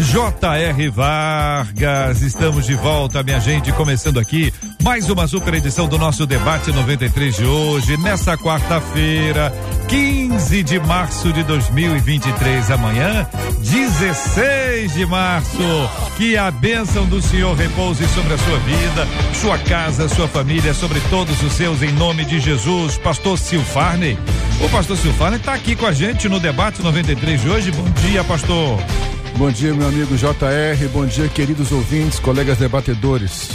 J.R. Vargas, estamos de volta, minha gente, começando aqui mais uma super edição do nosso debate 93 de hoje, nessa quarta-feira, 15 de março de 2023, amanhã, 16 de março. Que a bênção do Senhor repouse sobre a sua vida, sua casa, sua família, sobre todos os seus, em nome de Jesus. Pastor Silfarney. O pastor Silfarney está aqui com a gente no debate 93 de hoje. Bom dia, pastor. Bom dia, meu amigo JR. Bom dia, queridos ouvintes, colegas debatedores.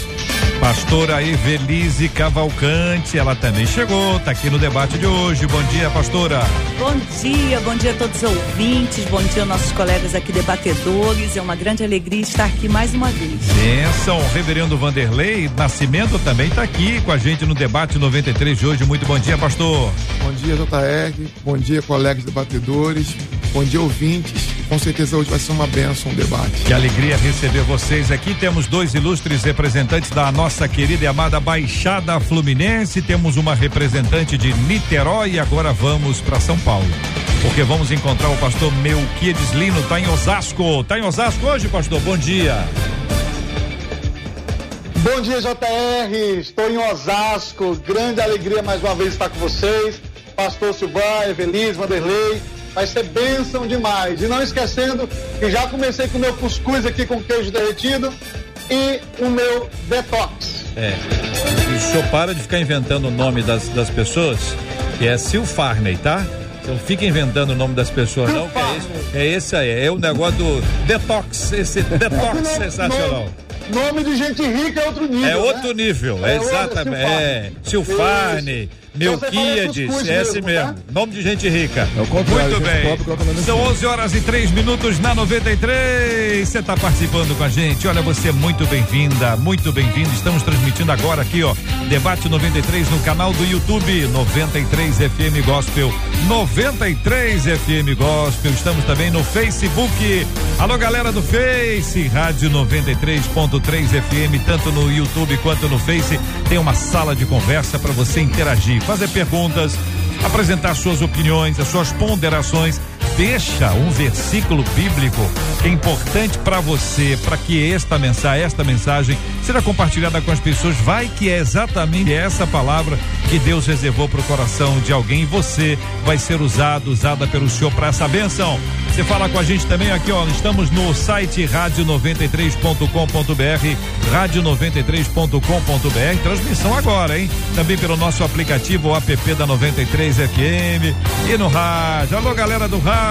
Pastora Evelise Cavalcante, ela também chegou, está aqui no debate de hoje. Bom dia, pastora. Bom dia, bom dia a todos os ouvintes, bom dia nossos colegas aqui debatedores. É uma grande alegria estar aqui mais uma vez. Benção, reverendo Vanderlei Nascimento também está aqui com a gente no debate 93 de hoje. Muito bom dia, pastor. Bom dia, JR. Bom dia, colegas debatedores. Bom dia, ouvintes. Com certeza hoje vai ser uma benção o debate. Que alegria receber vocês aqui. Temos dois ilustres representantes da nossa querida e amada Baixada Fluminense. Temos uma representante de Niterói e agora vamos para São Paulo. Porque vamos encontrar o pastor Melquiades Lino, tá em Osasco. Tá em Osasco hoje, pastor? Bom dia. Bom dia, JR. Estou em Osasco. Grande alegria mais uma vez estar com vocês. Pastor Silvã, Evelise, Vanderlei Vai ser bênção demais. E não esquecendo que já comecei com meu cuscuz aqui com queijo derretido e o meu detox. É. E o senhor para de ficar inventando o nome das, das pessoas, que é Silfarney, tá? Não fica inventando o nome das pessoas, não, que é esse, é esse aí, é o negócio do detox, esse detox sensacional. Nome de gente rica é outro nível. É outro né? nível, é exatamente. É, Silfarne, Melquiades, é esse mesmo. Tá? Nome de gente rica. É o Muito bem. São 11 horas e 3 minutos na 93. Você está participando com a gente. Olha, você é muito bem-vinda, muito bem-vindo. Estamos transmitindo agora aqui, ó, Debate 93 no canal do YouTube 93 FM Gospel. 93 FM Gospel. Estamos também no Facebook. Alô, galera do Face, Rádio 93.3 FM, tanto no YouTube quanto no Face. Tem uma sala de conversa para você interagir fazer perguntas, apresentar suas opiniões, as suas ponderações. Deixa um versículo bíblico que é importante para você, para que esta mensagem, esta mensagem seja compartilhada com as pessoas. Vai que é exatamente essa palavra que Deus reservou para o coração de alguém você vai ser usado, usada pelo Senhor para essa bênção. Você fala com a gente também aqui, ó. Estamos no site rádio93.com.br, rádio93.com.br. Transmissão agora, hein? Também pelo nosso aplicativo, o app da 93 FM e no rádio. Alô, galera do rádio.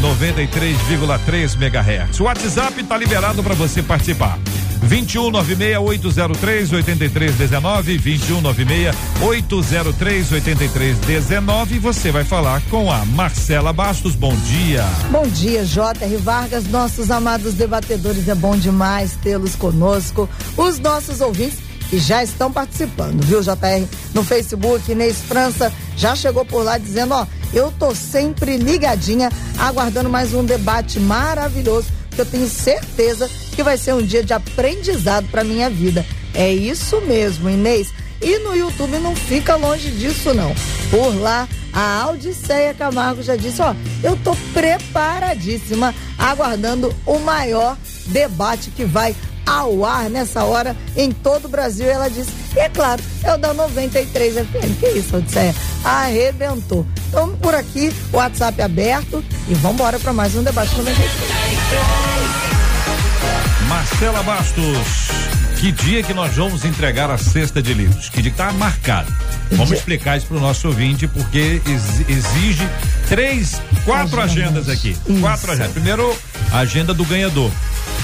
93,3 MHz. O WhatsApp está liberado para você participar. 21 96 803 8319 21 96 803 8319 e você vai falar com a Marcela Bastos. Bom dia. Bom dia, J.R. Vargas, nossos amados debatedores, é bom demais tê-los conosco. Os nossos ouvintes que já estão participando, viu, JR? No Facebook, Inês França já chegou por lá dizendo, ó, eu tô sempre ligadinha, aguardando mais um debate maravilhoso, que eu tenho certeza que vai ser um dia de aprendizado para minha vida. É isso mesmo, Inês. E no YouTube não fica longe disso, não. Por lá, a Audiceia Camargo já disse: Ó, eu tô preparadíssima, aguardando o maior debate que vai ao ar nessa hora em todo o Brasil. E ela disse, e é claro, é o da 93 FM. Que isso, Odisseia? Arrebentou. Então, por aqui, o WhatsApp aberto e vamos embora para mais um debate 93. Marcela Bastos, que dia que nós vamos entregar a cesta de livros? Que dia que tá marcado? Vamos explicar isso para o nosso ouvinte, porque exige três, quatro agendas, agendas aqui. Isso. Quatro agendas. Primeiro, agenda do ganhador.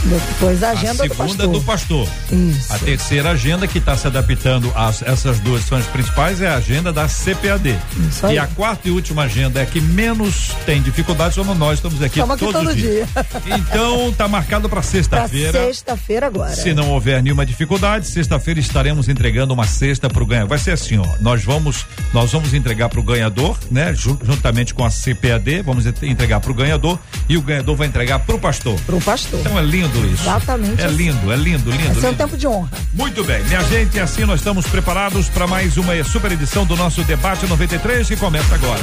Depois a agenda a segunda do pastor. Do pastor. A terceira agenda que está se adaptando a essas duas são as principais é a agenda da CPAD. Isso aí. E a quarta e última agenda é que menos tem dificuldades somos nós, estamos aqui, estamos aqui todo, dia. dia. Então tá marcado para sexta-feira. Sexta-feira agora. Se não houver nenhuma dificuldade, sexta-feira estaremos entregando uma cesta para o ganhador. Vai ser assim, ó. Nós vamos nós vamos entregar para o ganhador, né? Juntamente com a CPAD, vamos entregar para o ganhador e o ganhador vai entregar para o pastor. Para o pastor. Então é lindo isso. Exatamente. É lindo, é lindo, lindo. Esse é um tempo de honra. Muito bem, minha gente, assim nós estamos preparados para mais uma super edição do nosso debate 93 que começa agora.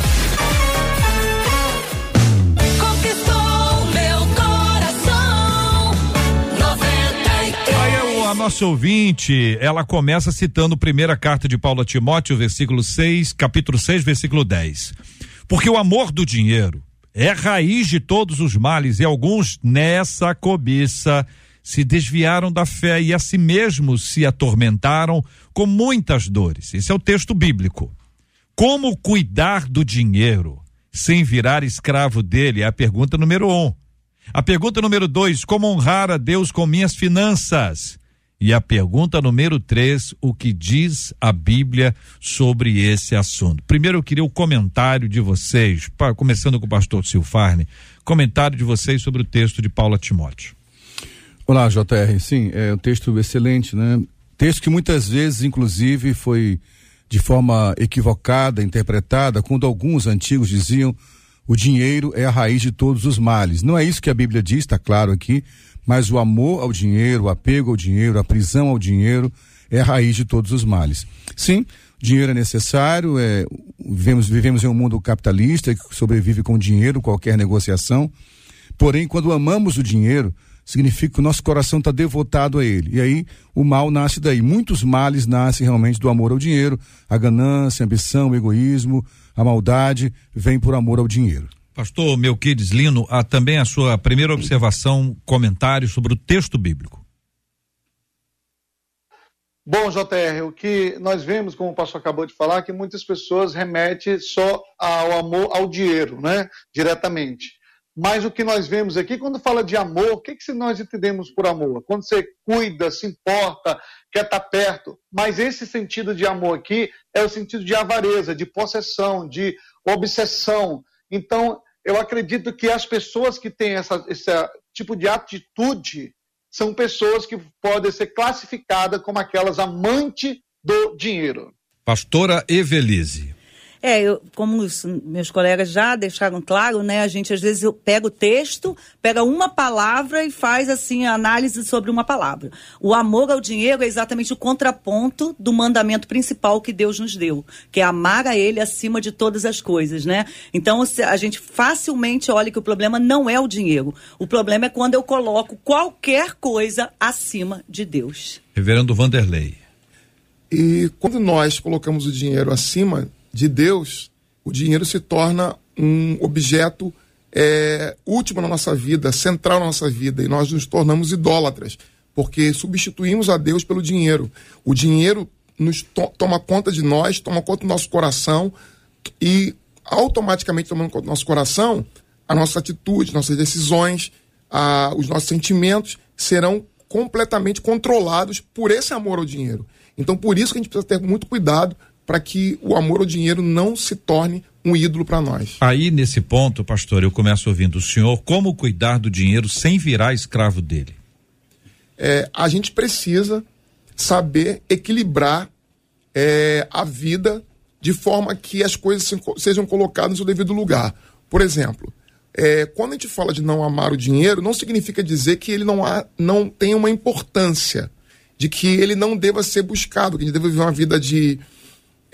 a nossa ouvinte, ela começa citando primeira carta de Paulo a Timóteo, versículo 6, capítulo 6, versículo 10. Porque o amor do dinheiro é raiz de todos os males e alguns nessa cobiça se desviaram da fé e a si mesmos se atormentaram com muitas dores. Esse é o texto bíblico. Como cuidar do dinheiro sem virar escravo dele? É a pergunta número um. A pergunta número dois: como honrar a Deus com minhas finanças? E a pergunta número três: o que diz a Bíblia sobre esse assunto? Primeiro, eu queria o comentário de vocês, começando com o pastor Silfarne, comentário de vocês sobre o texto de Paulo Timóteo. Olá, JR. Sim, é um texto excelente, né? Texto que muitas vezes, inclusive, foi de forma equivocada interpretada quando alguns antigos diziam o dinheiro é a raiz de todos os males. Não é isso que a Bíblia diz, está claro aqui, mas o amor ao dinheiro, o apego ao dinheiro, a prisão ao dinheiro é a raiz de todos os males. Sim, dinheiro é necessário, é, vivemos, vivemos em um mundo capitalista que sobrevive com dinheiro, qualquer negociação. Porém, quando amamos o dinheiro, significa que o nosso coração está devotado a ele. E aí o mal nasce daí. Muitos males nascem realmente do amor ao dinheiro, a ganância, a ambição, o egoísmo, a maldade, vem por amor ao dinheiro. Pastor Melquides Lino, a, também a sua primeira observação, comentário sobre o texto bíblico. Bom, JR, o que nós vemos, como o pastor acabou de falar, que muitas pessoas remetem só ao amor ao dinheiro, né? Diretamente. Mas o que nós vemos aqui, quando fala de amor, o que, que nós entendemos por amor? Quando você cuida, se importa, quer estar perto. Mas esse sentido de amor aqui é o sentido de avareza, de possessão, de obsessão. Então, eu acredito que as pessoas que têm essa, esse tipo de atitude são pessoas que podem ser classificadas como aquelas amantes do dinheiro. Pastora Evelise. É, eu, como os meus colegas já deixaram claro, né? A gente às vezes pega o texto, pega uma palavra e faz assim a análise sobre uma palavra. O amor ao dinheiro é exatamente o contraponto do mandamento principal que Deus nos deu, que é amar a Ele acima de todas as coisas, né? Então a gente facilmente olha que o problema não é o dinheiro. O problema é quando eu coloco qualquer coisa acima de Deus. Reverendo Vanderlei. E quando nós colocamos o dinheiro acima de Deus, o dinheiro se torna um objeto é, último na nossa vida, central na nossa vida, e nós nos tornamos idólatras, porque substituímos a Deus pelo dinheiro. O dinheiro nos to toma conta de nós, toma conta do nosso coração, e automaticamente tomando conta do nosso coração, a nossa atitude, nossas decisões, a, os nossos sentimentos serão completamente controlados por esse amor ao dinheiro. Então, por isso que a gente precisa ter muito cuidado para que o amor ao dinheiro não se torne um ídolo para nós. Aí, nesse ponto, pastor, eu começo ouvindo o senhor como cuidar do dinheiro sem virar escravo dele. É, a gente precisa saber equilibrar é, a vida de forma que as coisas sejam colocadas no seu devido lugar. Por exemplo, é, quando a gente fala de não amar o dinheiro, não significa dizer que ele não, há, não tem uma importância, de que ele não deva ser buscado, que a gente deva viver uma vida de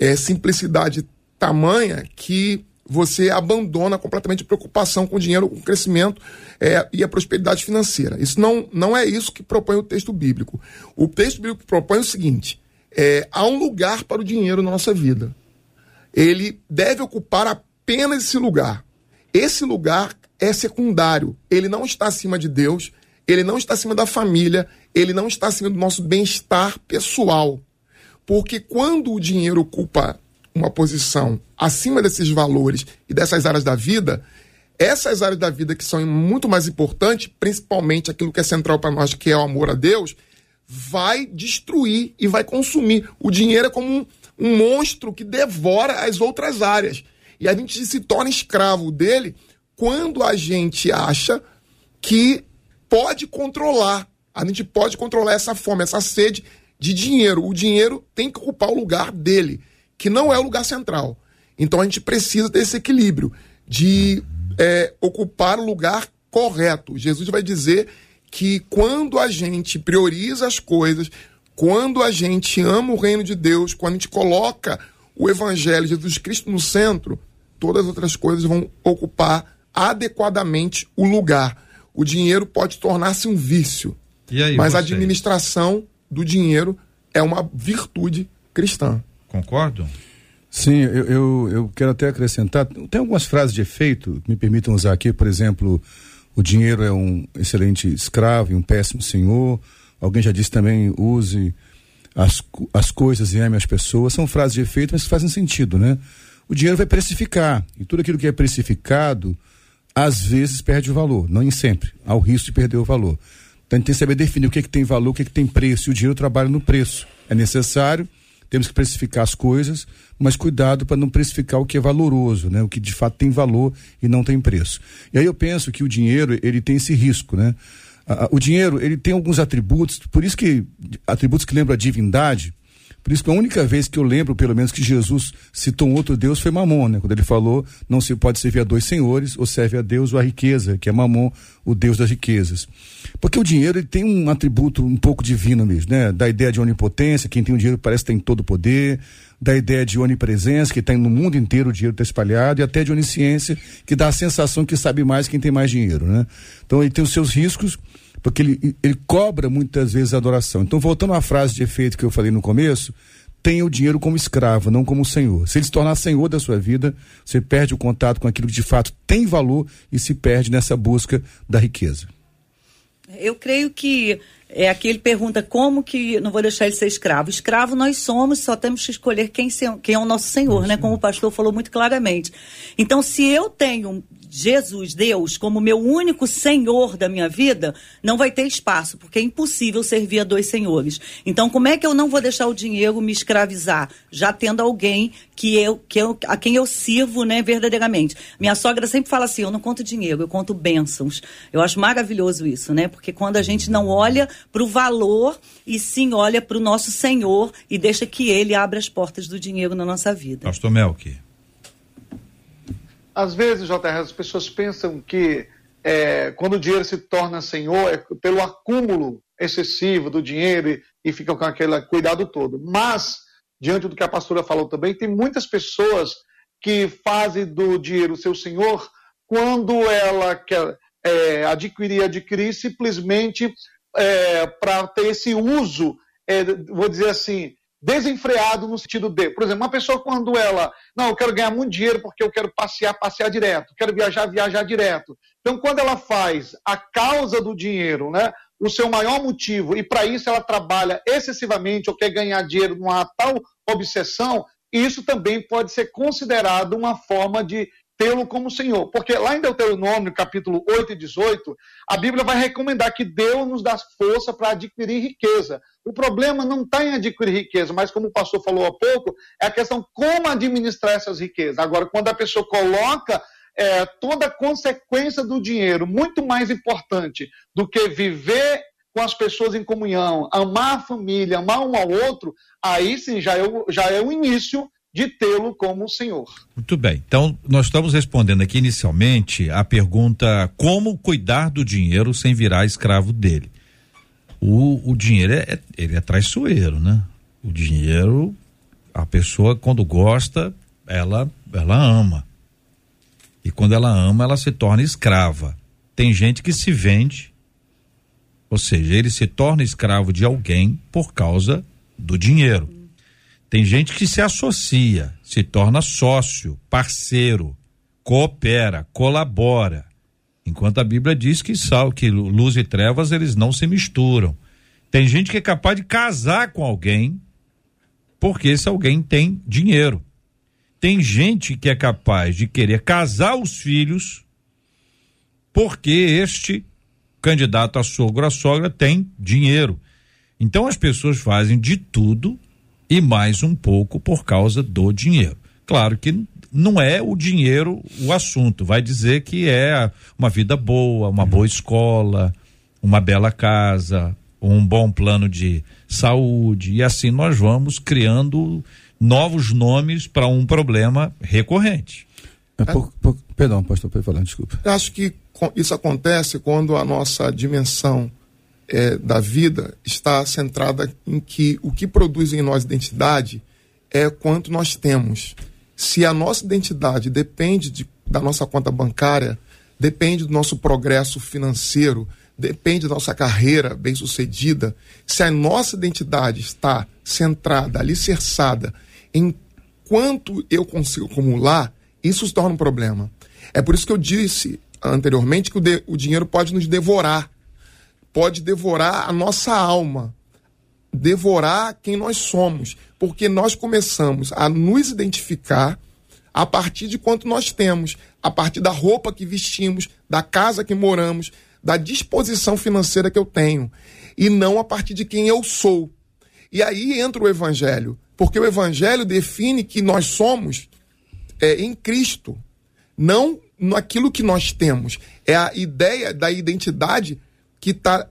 é, simplicidade tamanha que você abandona completamente a preocupação com o dinheiro, com o crescimento é, e a prosperidade financeira. Isso não, não é isso que propõe o texto bíblico. O texto bíblico propõe o seguinte: é, há um lugar para o dinheiro na nossa vida. Ele deve ocupar apenas esse lugar. Esse lugar é secundário. Ele não está acima de Deus, ele não está acima da família, ele não está acima do nosso bem-estar pessoal. Porque quando o dinheiro ocupa uma posição acima desses valores e dessas áreas da vida, essas áreas da vida que são muito mais importantes, principalmente aquilo que é central para nós, que é o amor a Deus, vai destruir e vai consumir. O dinheiro é como um, um monstro que devora as outras áreas. E a gente se torna escravo dele quando a gente acha que pode controlar. A gente pode controlar essa fome, essa sede de dinheiro. O dinheiro tem que ocupar o lugar dele, que não é o lugar central. Então a gente precisa desse equilíbrio de é, ocupar o lugar correto. Jesus vai dizer que quando a gente prioriza as coisas, quando a gente ama o reino de Deus, quando a gente coloca o evangelho de Jesus Cristo no centro, todas as outras coisas vão ocupar adequadamente o lugar. O dinheiro pode tornar-se um vício, aí, mas a administração do dinheiro é uma virtude cristã. Concordo? Sim, eu, eu, eu, quero até acrescentar. Tem algumas frases de efeito que me permitam usar aqui, por exemplo, o dinheiro é um excelente escravo e um péssimo senhor. Alguém já disse também, use as, as coisas e ame as pessoas. São frases de efeito, mas que fazem sentido, né? O dinheiro vai precificar. E tudo aquilo que é precificado, às vezes perde o valor. Não em sempre. Há o risco de perder o valor. Então a gente tem que saber definir o que, é que tem valor, o que, é que tem preço. E o dinheiro trabalha no preço. É necessário, temos que precificar as coisas, mas cuidado para não precificar o que é valoroso, né? O que de fato tem valor e não tem preço. E aí eu penso que o dinheiro, ele tem esse risco, né? o dinheiro, ele tem alguns atributos, por isso que atributos que lembram a divindade, por isso que a única vez que eu lembro, pelo menos, que Jesus citou um outro Deus foi Mamon, né? Quando ele falou, não se pode servir a dois senhores, ou serve a Deus ou a riqueza, que é Mamon, o Deus das riquezas. Porque o dinheiro ele tem um atributo um pouco divino mesmo, né? Da ideia de onipotência, quem tem o dinheiro parece que tem todo o poder, da ideia de onipresença, que tem no mundo inteiro o dinheiro está espalhado, e até de onisciência, que dá a sensação que sabe mais quem tem mais dinheiro, né? Então ele tem os seus riscos, porque ele, ele cobra muitas vezes a adoração. Então, voltando à frase de efeito que eu falei no começo, tenha o dinheiro como escravo, não como senhor. Se ele se tornar senhor da sua vida, você perde o contato com aquilo que de fato tem valor e se perde nessa busca da riqueza. Eu creio que é aqui ele pergunta como que não vou deixar ele ser escravo. Escravo nós somos, só temos que escolher quem, quem é o nosso Senhor, né? Como o pastor falou muito claramente. Então, se eu tenho Jesus, Deus, como meu único senhor da minha vida, não vai ter espaço, porque é impossível servir a dois senhores. Então, como é que eu não vou deixar o dinheiro me escravizar, já tendo alguém que eu, que eu, a quem eu sirvo, né, verdadeiramente? Minha sogra sempre fala assim: eu não conto dinheiro, eu conto bênçãos. Eu acho maravilhoso isso, né? Porque quando a gente não olha para o valor e sim olha para o nosso Senhor e deixa que Ele abra as portas do dinheiro na nossa vida. Pastor Melk. Às vezes, JR, as pessoas pensam que é, quando o dinheiro se torna senhor é pelo acúmulo excessivo do dinheiro e, e ficam com aquele cuidado todo. Mas, diante do que a pastora falou também, tem muitas pessoas que fazem do dinheiro seu senhor quando ela quer é, adquirir, adquirir simplesmente é, para ter esse uso, é, vou dizer assim, desenfreado no sentido de, por exemplo, uma pessoa quando ela, não, eu quero ganhar muito dinheiro porque eu quero passear, passear direto, quero viajar, viajar direto. Então, quando ela faz a causa do dinheiro, né, o seu maior motivo, e para isso ela trabalha excessivamente ou quer ganhar dinheiro numa tal obsessão, isso também pode ser considerado uma forma de tê-lo como Senhor. Porque lá em Deuteronômio, capítulo 8 e 18, a Bíblia vai recomendar que Deus nos dá força para adquirir riqueza. O problema não está em adquirir riqueza, mas como o pastor falou há pouco, é a questão como administrar essas riquezas. Agora, quando a pessoa coloca é, toda a consequência do dinheiro, muito mais importante do que viver com as pessoas em comunhão, amar a família, amar um ao outro, aí sim já é o, já é o início de tê-lo como Senhor. Muito bem. Então, nós estamos respondendo aqui inicialmente a pergunta: como cuidar do dinheiro sem virar escravo dele? O, o dinheiro é, é, ele é traiçoeiro, né? O dinheiro, a pessoa, quando gosta, ela, ela ama. E quando ela ama, ela se torna escrava. Tem gente que se vende, ou seja, ele se torna escravo de alguém por causa do dinheiro. Tem gente que se associa, se torna sócio, parceiro, coopera, colabora. Enquanto a Bíblia diz que sal, que luz e trevas eles não se misturam. Tem gente que é capaz de casar com alguém porque esse alguém tem dinheiro. Tem gente que é capaz de querer casar os filhos porque este candidato a sogro a sogra tem dinheiro. Então as pessoas fazem de tudo e mais um pouco por causa do dinheiro. Claro que não é o dinheiro o assunto, vai dizer que é uma vida boa, uma boa escola, uma bela casa, um bom plano de saúde e assim nós vamos criando novos nomes para um problema recorrente. É por, por, perdão, pastor, pode falar, desculpa. Eu acho que isso acontece quando a nossa dimensão é, da vida está centrada em que o que produz em nós identidade é quanto nós temos. Se a nossa identidade depende de, da nossa conta bancária, depende do nosso progresso financeiro, depende da nossa carreira bem sucedida, se a nossa identidade está centrada, alicerçada em quanto eu consigo acumular, isso se torna um problema. É por isso que eu disse anteriormente que o, de, o dinheiro pode nos devorar, pode devorar a nossa alma, devorar quem nós somos, porque nós começamos a nos identificar a partir de quanto nós temos, a partir da roupa que vestimos, da casa que moramos, da disposição financeira que eu tenho, e não a partir de quem eu sou. E aí entra o evangelho, porque o evangelho define que nós somos é, em Cristo, não naquilo que nós temos. É a ideia da identidade que está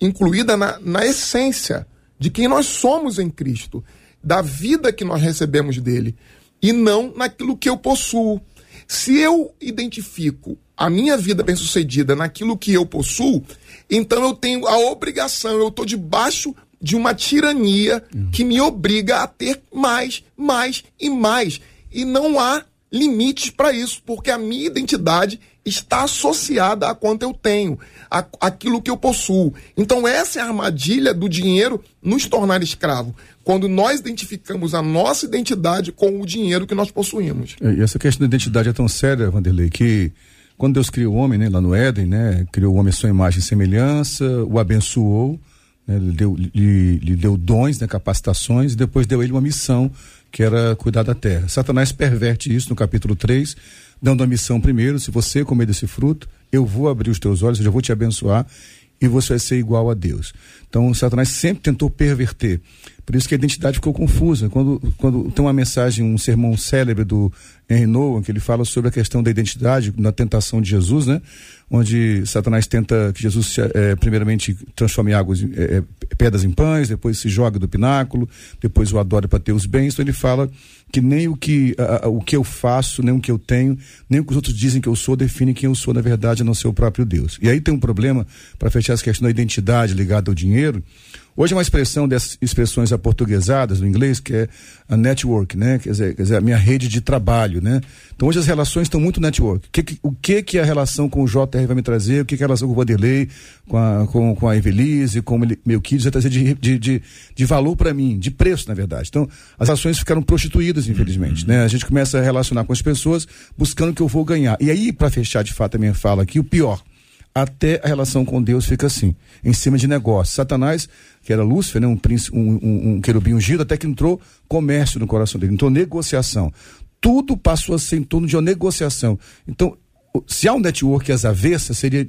incluída na, na essência de quem nós somos em Cristo, da vida que nós recebemos dele, e não naquilo que eu possuo. Se eu identifico a minha vida bem-sucedida naquilo que eu possuo, então eu tenho a obrigação, eu estou debaixo de uma tirania que me obriga a ter mais, mais e mais. E não há limites para isso, porque a minha identidade está associada a quanto eu tenho, a, aquilo que eu possuo. Então, essa é a armadilha do dinheiro nos tornar escravo. Quando nós identificamos a nossa identidade com o dinheiro que nós possuímos. E essa questão da identidade é tão séria, Vanderlei, que quando Deus criou o homem, né, lá no Éden, né, criou o homem à sua imagem e semelhança, o abençoou, né, lhe, deu, lhe, lhe deu dons, né, capacitações, e depois deu a ele uma missão que era cuidar da terra. Satanás perverte isso no capítulo 3, dando a missão primeiro: se você comer desse fruto, eu vou abrir os teus olhos, eu vou te abençoar e você vai ser igual a Deus. Então, Satanás sempre tentou perverter. Por isso que a identidade ficou confusa. Quando, quando tem uma mensagem, um sermão célebre do Henry Noah, que ele fala sobre a questão da identidade na tentação de Jesus, né? Onde Satanás tenta que Jesus, é, primeiramente, transforme águas, é, pedras em pães, depois se joga do pináculo, depois o adora para ter os bens. Então ele fala que nem o que, a, a, o que eu faço, nem o que eu tenho, nem o que os outros dizem que eu sou, define quem eu sou, na verdade, a não ser o próprio Deus. E aí tem um problema, para fechar essa questão da identidade ligada ao dinheiro, Hoje é uma expressão dessas expressões aportuguesadas no inglês, que é a network, né? Quer dizer, quer dizer, a minha rede de trabalho, né? Então hoje as relações estão muito network. O que, o que que a relação com o JR vai me trazer? O que que a relação com o Vanderlei, com a, com, com a Evelise, com o meu Kids vai trazer de, de, de, de valor para mim, de preço, na verdade. Então as ações ficaram prostituídas, infelizmente, né? A gente começa a relacionar com as pessoas buscando o que eu vou ganhar. E aí, para fechar de fato a minha fala aqui, o pior até a relação com Deus fica assim, em cima de negócio. Satanás, que era Lúcifer, né, um, príncipe, um, um, um querubim ungido, até que entrou comércio no coração dele, entrou negociação. Tudo passou a ser em torno de uma negociação. Então, se há um network às avessas, seria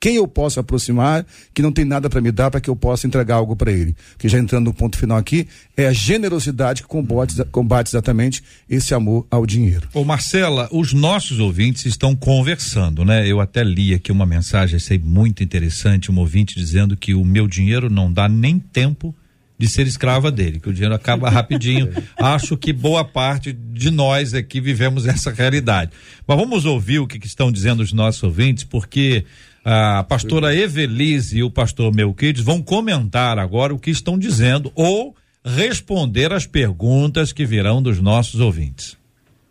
quem eu posso aproximar que não tem nada para me dar para que eu possa entregar algo para ele. Que já entrando no ponto final aqui, é a generosidade que combate, combate exatamente esse amor ao dinheiro. Ô Marcela, os nossos ouvintes estão conversando, né? Eu até li aqui uma mensagem, achei muito interessante, um ouvinte dizendo que o meu dinheiro não dá nem tempo de ser escrava dele, que o dinheiro acaba rapidinho. Acho que boa parte de nós aqui vivemos essa realidade. Mas vamos ouvir o que, que estão dizendo os nossos ouvintes, porque a pastora Evelise e o pastor Melquides vão comentar agora o que estão dizendo ou responder as perguntas que virão dos nossos ouvintes.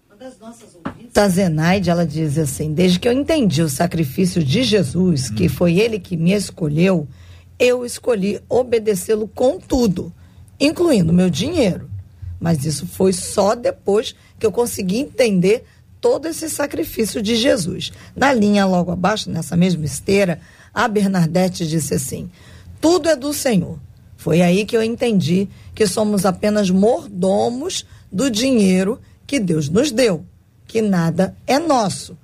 Uma das nossas ouvintes, a Zenaide, ela diz assim: desde que eu entendi o sacrifício de Jesus, hum. que foi ele que me escolheu, eu escolhi obedecê-lo com tudo, incluindo meu dinheiro. Mas isso foi só depois que eu consegui entender todo esse sacrifício de Jesus. Na linha logo abaixo, nessa mesma esteira, a Bernadette disse assim: tudo é do Senhor. Foi aí que eu entendi que somos apenas mordomos do dinheiro que Deus nos deu, que nada é nosso.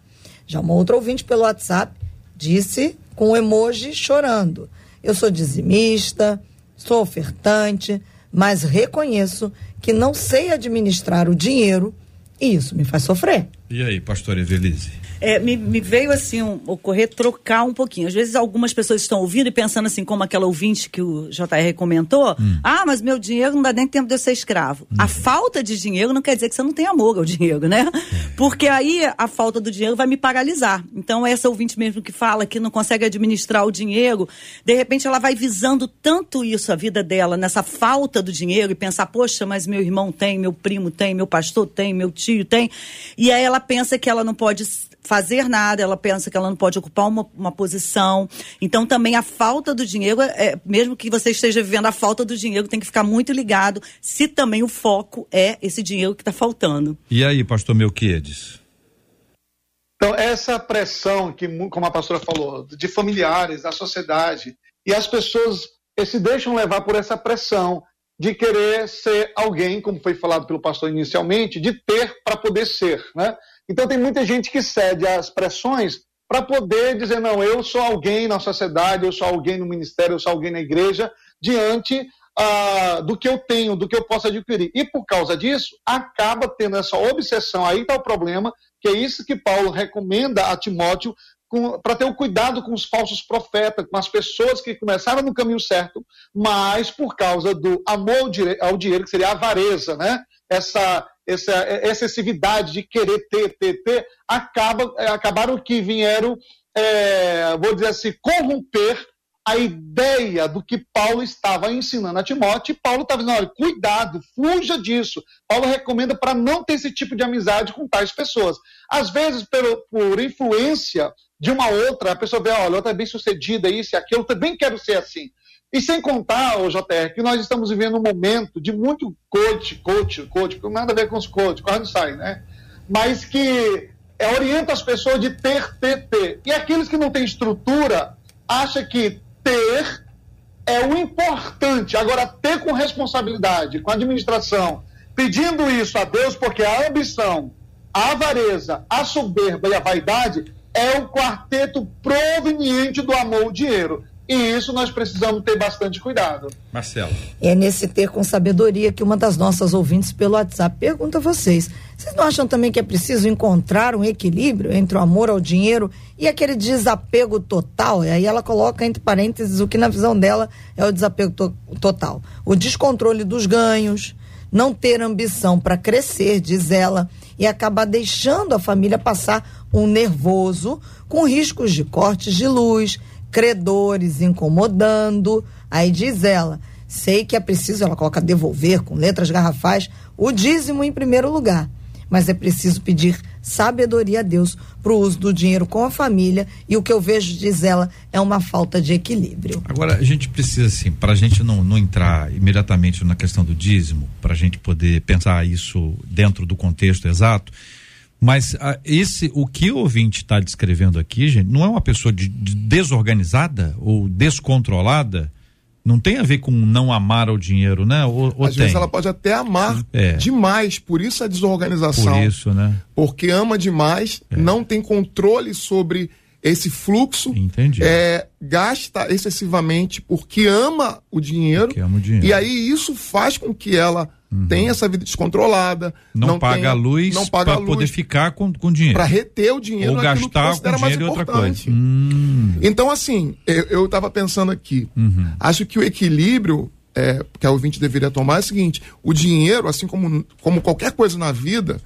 Já uma outra ouvinte pelo WhatsApp disse com emoji chorando. Eu sou dizimista, sou ofertante, mas reconheço que não sei administrar o dinheiro e isso me faz sofrer. E aí, pastor Evelise? É, me, me, veio assim um, ocorrer trocar um pouquinho. Às vezes algumas pessoas estão ouvindo e pensando assim, como aquela ouvinte que o JR comentou: hum. ah, mas meu dinheiro não dá nem tempo de eu ser escravo. Hum. A falta de dinheiro não quer dizer que você não tem amor ao dinheiro, né? É. Porque aí a falta do dinheiro vai me paralisar. Então, essa ouvinte mesmo que fala que não consegue administrar o dinheiro, de repente ela vai visando tanto isso, a vida dela, nessa falta do dinheiro e pensar: poxa, mas meu irmão tem, meu primo tem, meu pastor tem, meu tio tem. E aí ela pensa que ela não pode fazer nada, ela pensa que ela não pode ocupar uma, uma posição. Então também a falta do dinheiro, é, mesmo que você esteja vivendo a falta do dinheiro, tem que ficar muito ligado se também o foco é esse dinheiro que está faltando. E aí, pastor Melquiades? Então, essa pressão que, como a pastora falou, de familiares, da sociedade, e as pessoas se deixam levar por essa pressão de querer ser alguém, como foi falado pelo pastor inicialmente, de ter para poder ser, né? Então tem muita gente que cede às pressões para poder dizer, não, eu sou alguém na sociedade, eu sou alguém no ministério, eu sou alguém na igreja, diante ah, do que eu tenho, do que eu posso adquirir. E por causa disso, acaba tendo essa obsessão, aí está o problema, que é isso que Paulo recomenda a Timóteo para ter o cuidado com os falsos profetas, com as pessoas que começaram no caminho certo, mas por causa do amor ao dinheiro, que seria a avareza, né? essa, essa excessividade de querer ter, ter, ter, acaba, acabaram que vieram, é, vou dizer assim, corromper a ideia do que Paulo estava ensinando a Timóteo, e Paulo estava dizendo, olha, cuidado, fuja disso. Paulo recomenda para não ter esse tipo de amizade com tais pessoas. Às vezes, por, por influência de uma outra, a pessoa vê, olha, outra é bem sucedida, isso e aquilo, também quero ser assim. E sem contar, o JR, que nós estamos vivendo um momento de muito coach, coach, coach, nada a ver com os coach, quase não sai, né? Mas que é, orienta as pessoas de ter, ter, ter. E aqueles que não têm estrutura acham que ter é o importante. Agora, ter com responsabilidade, com administração, pedindo isso a Deus, porque a ambição, a avareza, a soberba e a vaidade é o quarteto proveniente do amor ao dinheiro. E isso nós precisamos ter bastante cuidado. Marcelo. É nesse ter com sabedoria que uma das nossas ouvintes pelo WhatsApp pergunta a vocês: vocês não acham também que é preciso encontrar um equilíbrio entre o amor ao dinheiro e aquele desapego total? E aí ela coloca entre parênteses o que na visão dela é o desapego to total: o descontrole dos ganhos, não ter ambição para crescer, diz ela, e acabar deixando a família passar um nervoso com riscos de cortes de luz credores incomodando. Aí diz ela: sei que é preciso, ela coloca devolver com letras garrafais o dízimo em primeiro lugar. Mas é preciso pedir sabedoria a Deus para o uso do dinheiro com a família e o que eu vejo, diz ela, é uma falta de equilíbrio. Agora, a gente precisa, assim, para a gente não, não entrar imediatamente na questão do dízimo, para a gente poder pensar isso dentro do contexto exato, mas a, ah, esse, o que o ouvinte está descrevendo aqui, gente, não é uma pessoa de, de desorganizada ou descontrolada. Não tem a ver com não amar o dinheiro, né? Ou, ou Às tem? vezes ela pode até amar é. demais, por isso a desorganização. Por isso, né? Porque ama demais, é. não tem controle sobre esse fluxo. Entendi. É, gasta excessivamente porque ama o dinheiro. Porque ama o dinheiro. E aí isso faz com que ela Uhum. Tem essa vida descontrolada. Não, não paga a luz para poder ficar com, com dinheiro. Para reter o dinheiro Ou gastar com dinheiro é outra coisa. Hum. Então, assim, eu estava pensando aqui. Uhum. Acho que o equilíbrio é, que a ouvinte deveria tomar é o seguinte: o dinheiro, assim como, como qualquer coisa na vida,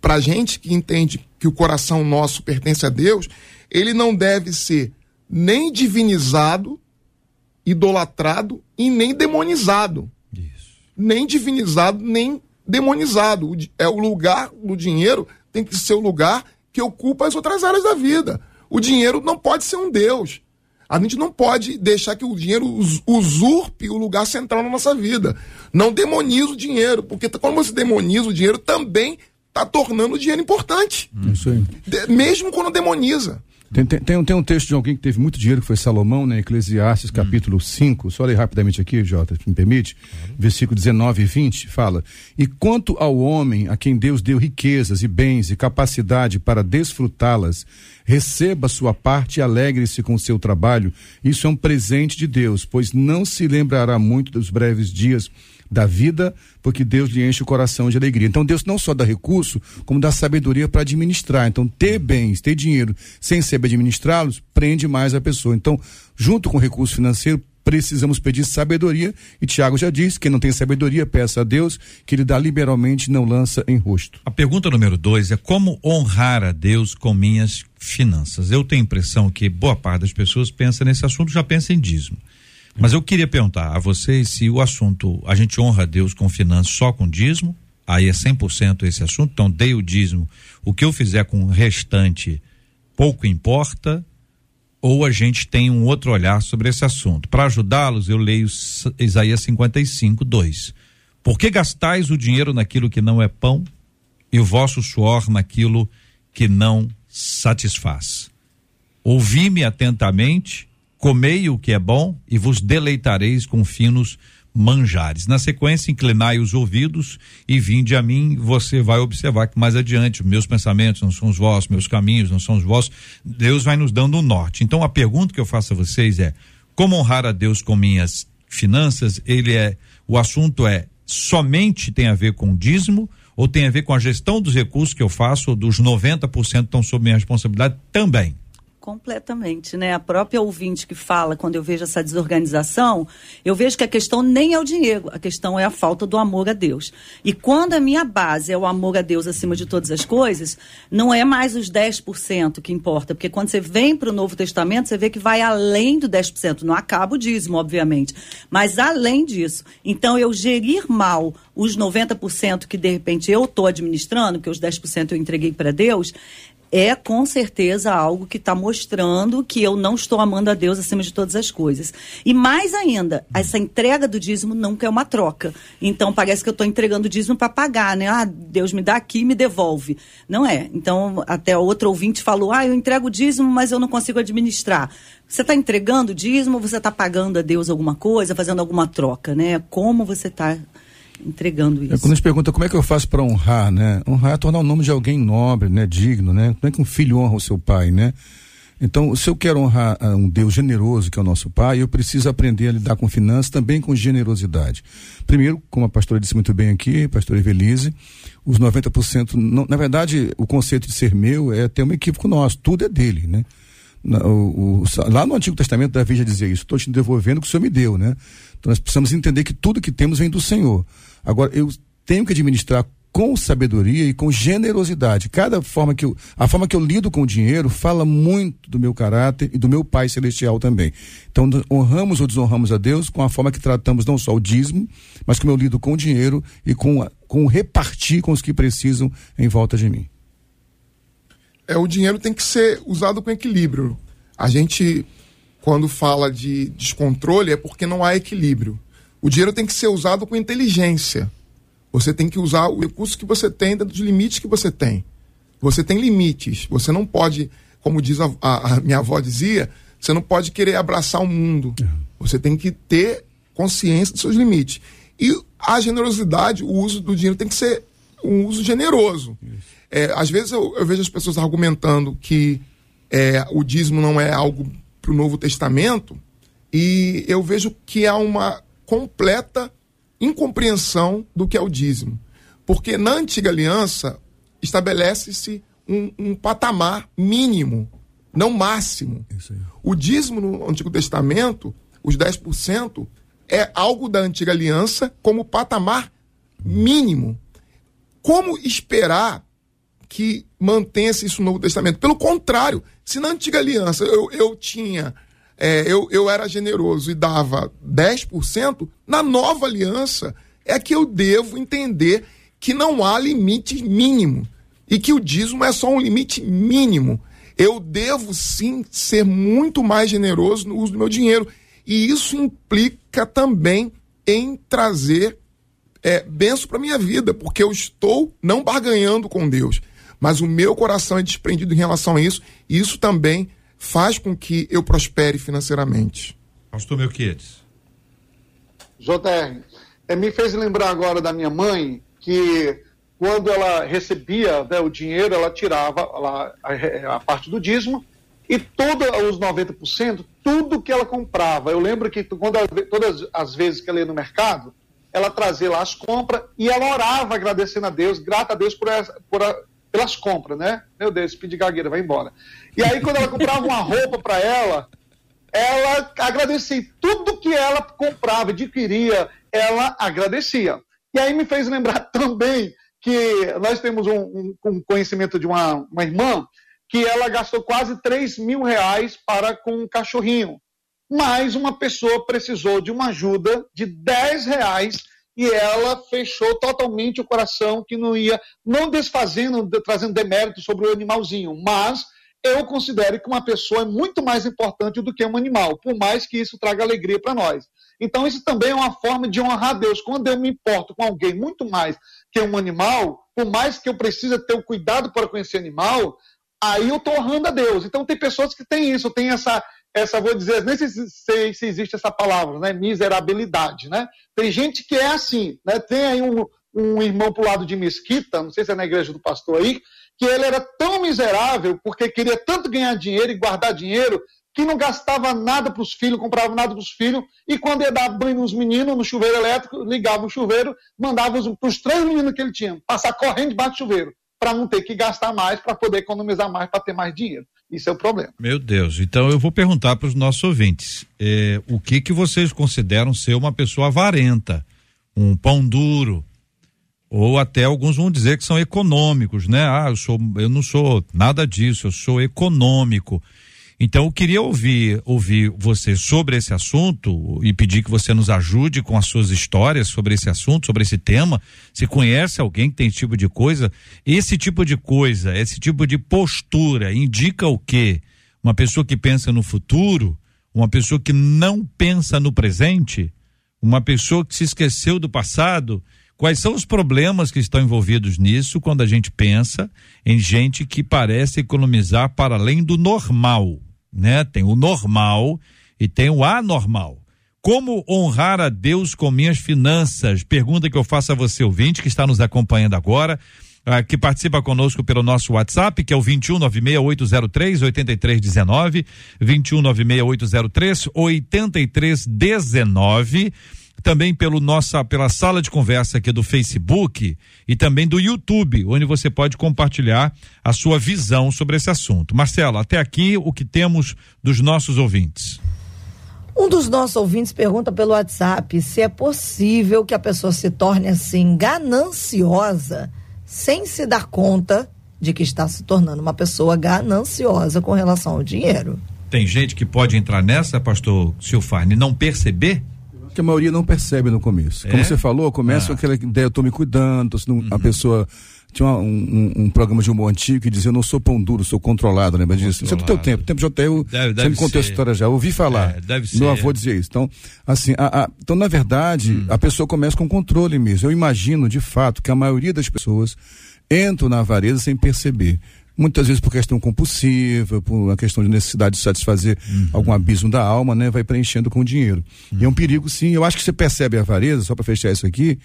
para gente que entende que o coração nosso pertence a Deus, ele não deve ser nem divinizado, idolatrado e nem demonizado nem divinizado, nem demonizado. É o lugar do dinheiro tem que ser o lugar que ocupa as outras áreas da vida. O dinheiro não pode ser um Deus. A gente não pode deixar que o dinheiro usurpe o lugar central na nossa vida. Não demoniza o dinheiro, porque quando você demoniza o dinheiro, também está tornando o dinheiro importante. Isso aí. Mesmo quando demoniza. Tem, tem, tem, um, tem um texto de alguém que teve muito dinheiro, que foi Salomão, né? Eclesiastes, hum. capítulo 5. Só ler rapidamente aqui, Jota, se me permite. Versículo 19 e 20 fala: E quanto ao homem a quem Deus deu riquezas e bens e capacidade para desfrutá-las, receba sua parte e alegre-se com o seu trabalho. Isso é um presente de Deus, pois não se lembrará muito dos breves dias da vida, porque Deus lhe enche o coração de alegria. Então Deus não só dá recurso, como dá sabedoria para administrar. Então ter bens, ter dinheiro, sem saber administrá-los, prende mais a pessoa. Então, junto com o recurso financeiro, precisamos pedir sabedoria. E Tiago já disse: quem não tem sabedoria, peça a Deus, que ele dá liberalmente não lança em rosto. A pergunta número dois é como honrar a Deus com minhas finanças. Eu tenho a impressão que boa parte das pessoas pensa nesse assunto, já pensa em dízimo. Mas eu queria perguntar a vocês se o assunto, a gente honra Deus com finanças só com dízimo, aí é 100% esse assunto, então dei o dízimo, o que eu fizer com o restante pouco importa, ou a gente tem um outro olhar sobre esse assunto. Para ajudá-los, eu leio Isaías 55, 2. Por que gastais o dinheiro naquilo que não é pão e o vosso suor naquilo que não satisfaz? Ouvi-me atentamente Comei o que é bom e vos deleitareis com finos manjares. Na sequência, inclinai os ouvidos e vinde a mim. Você vai observar que mais adiante, meus pensamentos não são os vossos, meus caminhos não são os vossos. Deus vai nos dando um norte. Então, a pergunta que eu faço a vocês é: como honrar a Deus com minhas finanças? Ele é, o assunto é somente tem a ver com o dízimo ou tem a ver com a gestão dos recursos que eu faço, ou dos 90% estão sob minha responsabilidade também? Completamente, né? A própria ouvinte que fala, quando eu vejo essa desorganização, eu vejo que a questão nem é o dinheiro, a questão é a falta do amor a Deus. E quando a minha base é o amor a Deus acima de todas as coisas, não é mais os 10% que importa, porque quando você vem para o Novo Testamento, você vê que vai além do 10%, não acaba o dízimo, obviamente, mas além disso. Então, eu gerir mal os 90% que de repente eu estou administrando, que os 10% eu entreguei para Deus, é com certeza algo que está mostrando que eu não estou amando a Deus acima de todas as coisas. E mais ainda, essa entrega do dízimo nunca é uma troca. Então parece que eu estou entregando o dízimo para pagar, né? Ah, Deus me dá aqui e me devolve. Não é. Então, até outro ouvinte falou: ah, eu entrego o dízimo, mas eu não consigo administrar. Você está entregando o dízimo você está pagando a Deus alguma coisa, fazendo alguma troca, né? Como você está entregando isso. É, quando a gente pergunta como é que eu faço para honrar, né? Honrar é tornar o nome de alguém nobre, né? Digno, né? Como é que um filho honra o seu pai, né? Então, se eu quero honrar uh, um Deus generoso, que é o nosso Pai, eu preciso aprender a lidar com finanças também com generosidade. Primeiro, como a pastora disse muito bem aqui, a pastora Evelise, os 90%, não, na verdade, o conceito de ser meu é ter um equívoco nosso, tudo é dele, né? O, o, lá no Antigo Testamento, Davi já dizia isso: estou te devolvendo o que o Senhor me deu, né? Então nós precisamos entender que tudo que temos vem do Senhor. Agora, eu tenho que administrar com sabedoria e com generosidade. Cada forma que eu, a forma que eu lido com o dinheiro fala muito do meu caráter e do meu Pai celestial também. Então, honramos ou desonramos a Deus com a forma que tratamos não só o dízimo, mas como eu lido com o dinheiro e com, com repartir com os que precisam em volta de mim. É, o dinheiro tem que ser usado com equilíbrio. A gente, quando fala de descontrole, é porque não há equilíbrio. O dinheiro tem que ser usado com inteligência. Você tem que usar o recurso que você tem dentro dos limites que você tem. Você tem limites. Você não pode, como diz a, a, a minha avó dizia, você não pode querer abraçar o mundo. Você tem que ter consciência dos seus limites. E a generosidade, o uso do dinheiro tem que ser um uso generoso. É, às vezes eu, eu, vejo as pessoas argumentando que é, o dízimo não é algo para o Novo Testamento, e eu vejo que há uma completa incompreensão do que é o dízimo. Porque na antiga aliança estabelece-se um, um, patamar mínimo, não máximo. O dízimo no Antigo Testamento, os 10%, é algo da antiga aliança como patamar mínimo. Como esperar que mantenha-se isso no Novo Testamento? Pelo contrário, se na antiga aliança eu, eu tinha é, eu, eu era generoso e dava 10%, na nova aliança é que eu devo entender que não há limite mínimo e que o dízimo é só um limite mínimo. Eu devo sim ser muito mais generoso no uso do meu dinheiro. E isso implica também em trazer é, benção para minha vida, porque eu estou não barganhando com Deus, mas o meu coração é desprendido em relação a isso, e isso também faz com que eu prospere financeiramente. Pastor Melquides. JR, é, me fez lembrar agora da minha mãe que quando ela recebia né, o dinheiro, ela tirava a, a, a parte do dízimo e todos os 90%, tudo que ela comprava. Eu lembro que quando ela, todas as vezes que ela ia no mercado, ela trazia lá as compras e ela orava agradecendo a Deus, grata a Deus por, essa, por a, pelas compras, né? Meu Deus, gagueira, vai embora. E aí, quando ela comprava uma roupa para ela, ela agradecia. Tudo que ela comprava, adquiria, ela agradecia. E aí me fez lembrar também que nós temos um, um, um conhecimento de uma, uma irmã que ela gastou quase 3 mil reais para com um cachorrinho. Mas uma pessoa precisou de uma ajuda de 10 reais e ela fechou totalmente o coração que não ia, não desfazendo, trazendo demérito sobre o animalzinho, mas eu considero que uma pessoa é muito mais importante do que um animal, por mais que isso traga alegria para nós. Então, isso também é uma forma de honrar a Deus. Quando eu me importo com alguém muito mais que um animal, por mais que eu precise ter o cuidado para conhecer animal, aí eu estou honrando a Deus. Então, tem pessoas que têm isso, tem essa, essa vou dizer, nem sei se, se existe essa palavra, né? Miserabilidade, né? Tem gente que é assim, né? Tem aí um, um irmão pro lado de Mesquita, não sei se é na igreja do pastor aí, que ele era tão miserável porque queria tanto ganhar dinheiro e guardar dinheiro que não gastava nada para os filhos, comprava nada para os filhos, e quando ia dar banho nos meninos no chuveiro elétrico, ligava o chuveiro, mandava para os três meninos que ele tinha passar correndo debaixo do chuveiro, para não ter que gastar mais, para poder economizar mais, para ter mais dinheiro. Isso é o problema. Meu Deus, então eu vou perguntar para os nossos ouvintes: é, o que que vocês consideram ser uma pessoa avarenta, um pão duro, ou até alguns vão dizer que são econômicos, né? Ah, eu sou, eu não sou nada disso, eu sou econômico. Então eu queria ouvir ouvir você sobre esse assunto e pedir que você nos ajude com as suas histórias sobre esse assunto, sobre esse tema. Se conhece alguém que tem esse tipo de coisa, esse tipo de coisa, esse tipo de postura indica o quê? Uma pessoa que pensa no futuro, uma pessoa que não pensa no presente, uma pessoa que se esqueceu do passado? Quais são os problemas que estão envolvidos nisso quando a gente pensa em gente que parece economizar para além do normal, né? Tem o normal e tem o anormal. Como honrar a Deus com minhas finanças? Pergunta que eu faço a você, ouvinte, que está nos acompanhando agora, ah, que participa conosco pelo nosso WhatsApp, que é o 2196803 8319, 2196803 8319 também pelo nossa, pela sala de conversa aqui do Facebook e também do YouTube, onde você pode compartilhar a sua visão sobre esse assunto. Marcelo, até aqui o que temos dos nossos ouvintes. Um dos nossos ouvintes pergunta pelo WhatsApp se é possível que a pessoa se torne assim gananciosa sem se dar conta de que está se tornando uma pessoa gananciosa com relação ao dinheiro. Tem gente que pode entrar nessa, pastor Silfarne, não perceber que a maioria não percebe no começo. É? Como você falou, começa ah. aquela ideia, eu tô me cuidando, uhum. a pessoa tinha um, um, um, programa de humor antigo que dizia, eu não sou pão duro, sou controlado, lembra disso? Isso é do teu tempo, tempo de hotel, deve, deve você me contou essa história já, eu ouvi falar, é, deve meu avô dizia isso. Então, assim, a, a, então na verdade, hum. a pessoa começa com controle mesmo. Eu imagino, de fato, que a maioria das pessoas entram na avareza sem perceber muitas vezes por questão compulsiva, por uma questão de necessidade de satisfazer uhum. algum abismo da alma, né, vai preenchendo com dinheiro. Uhum. E é um perigo, sim. Eu acho que você percebe a avareza, só para fechar isso aqui.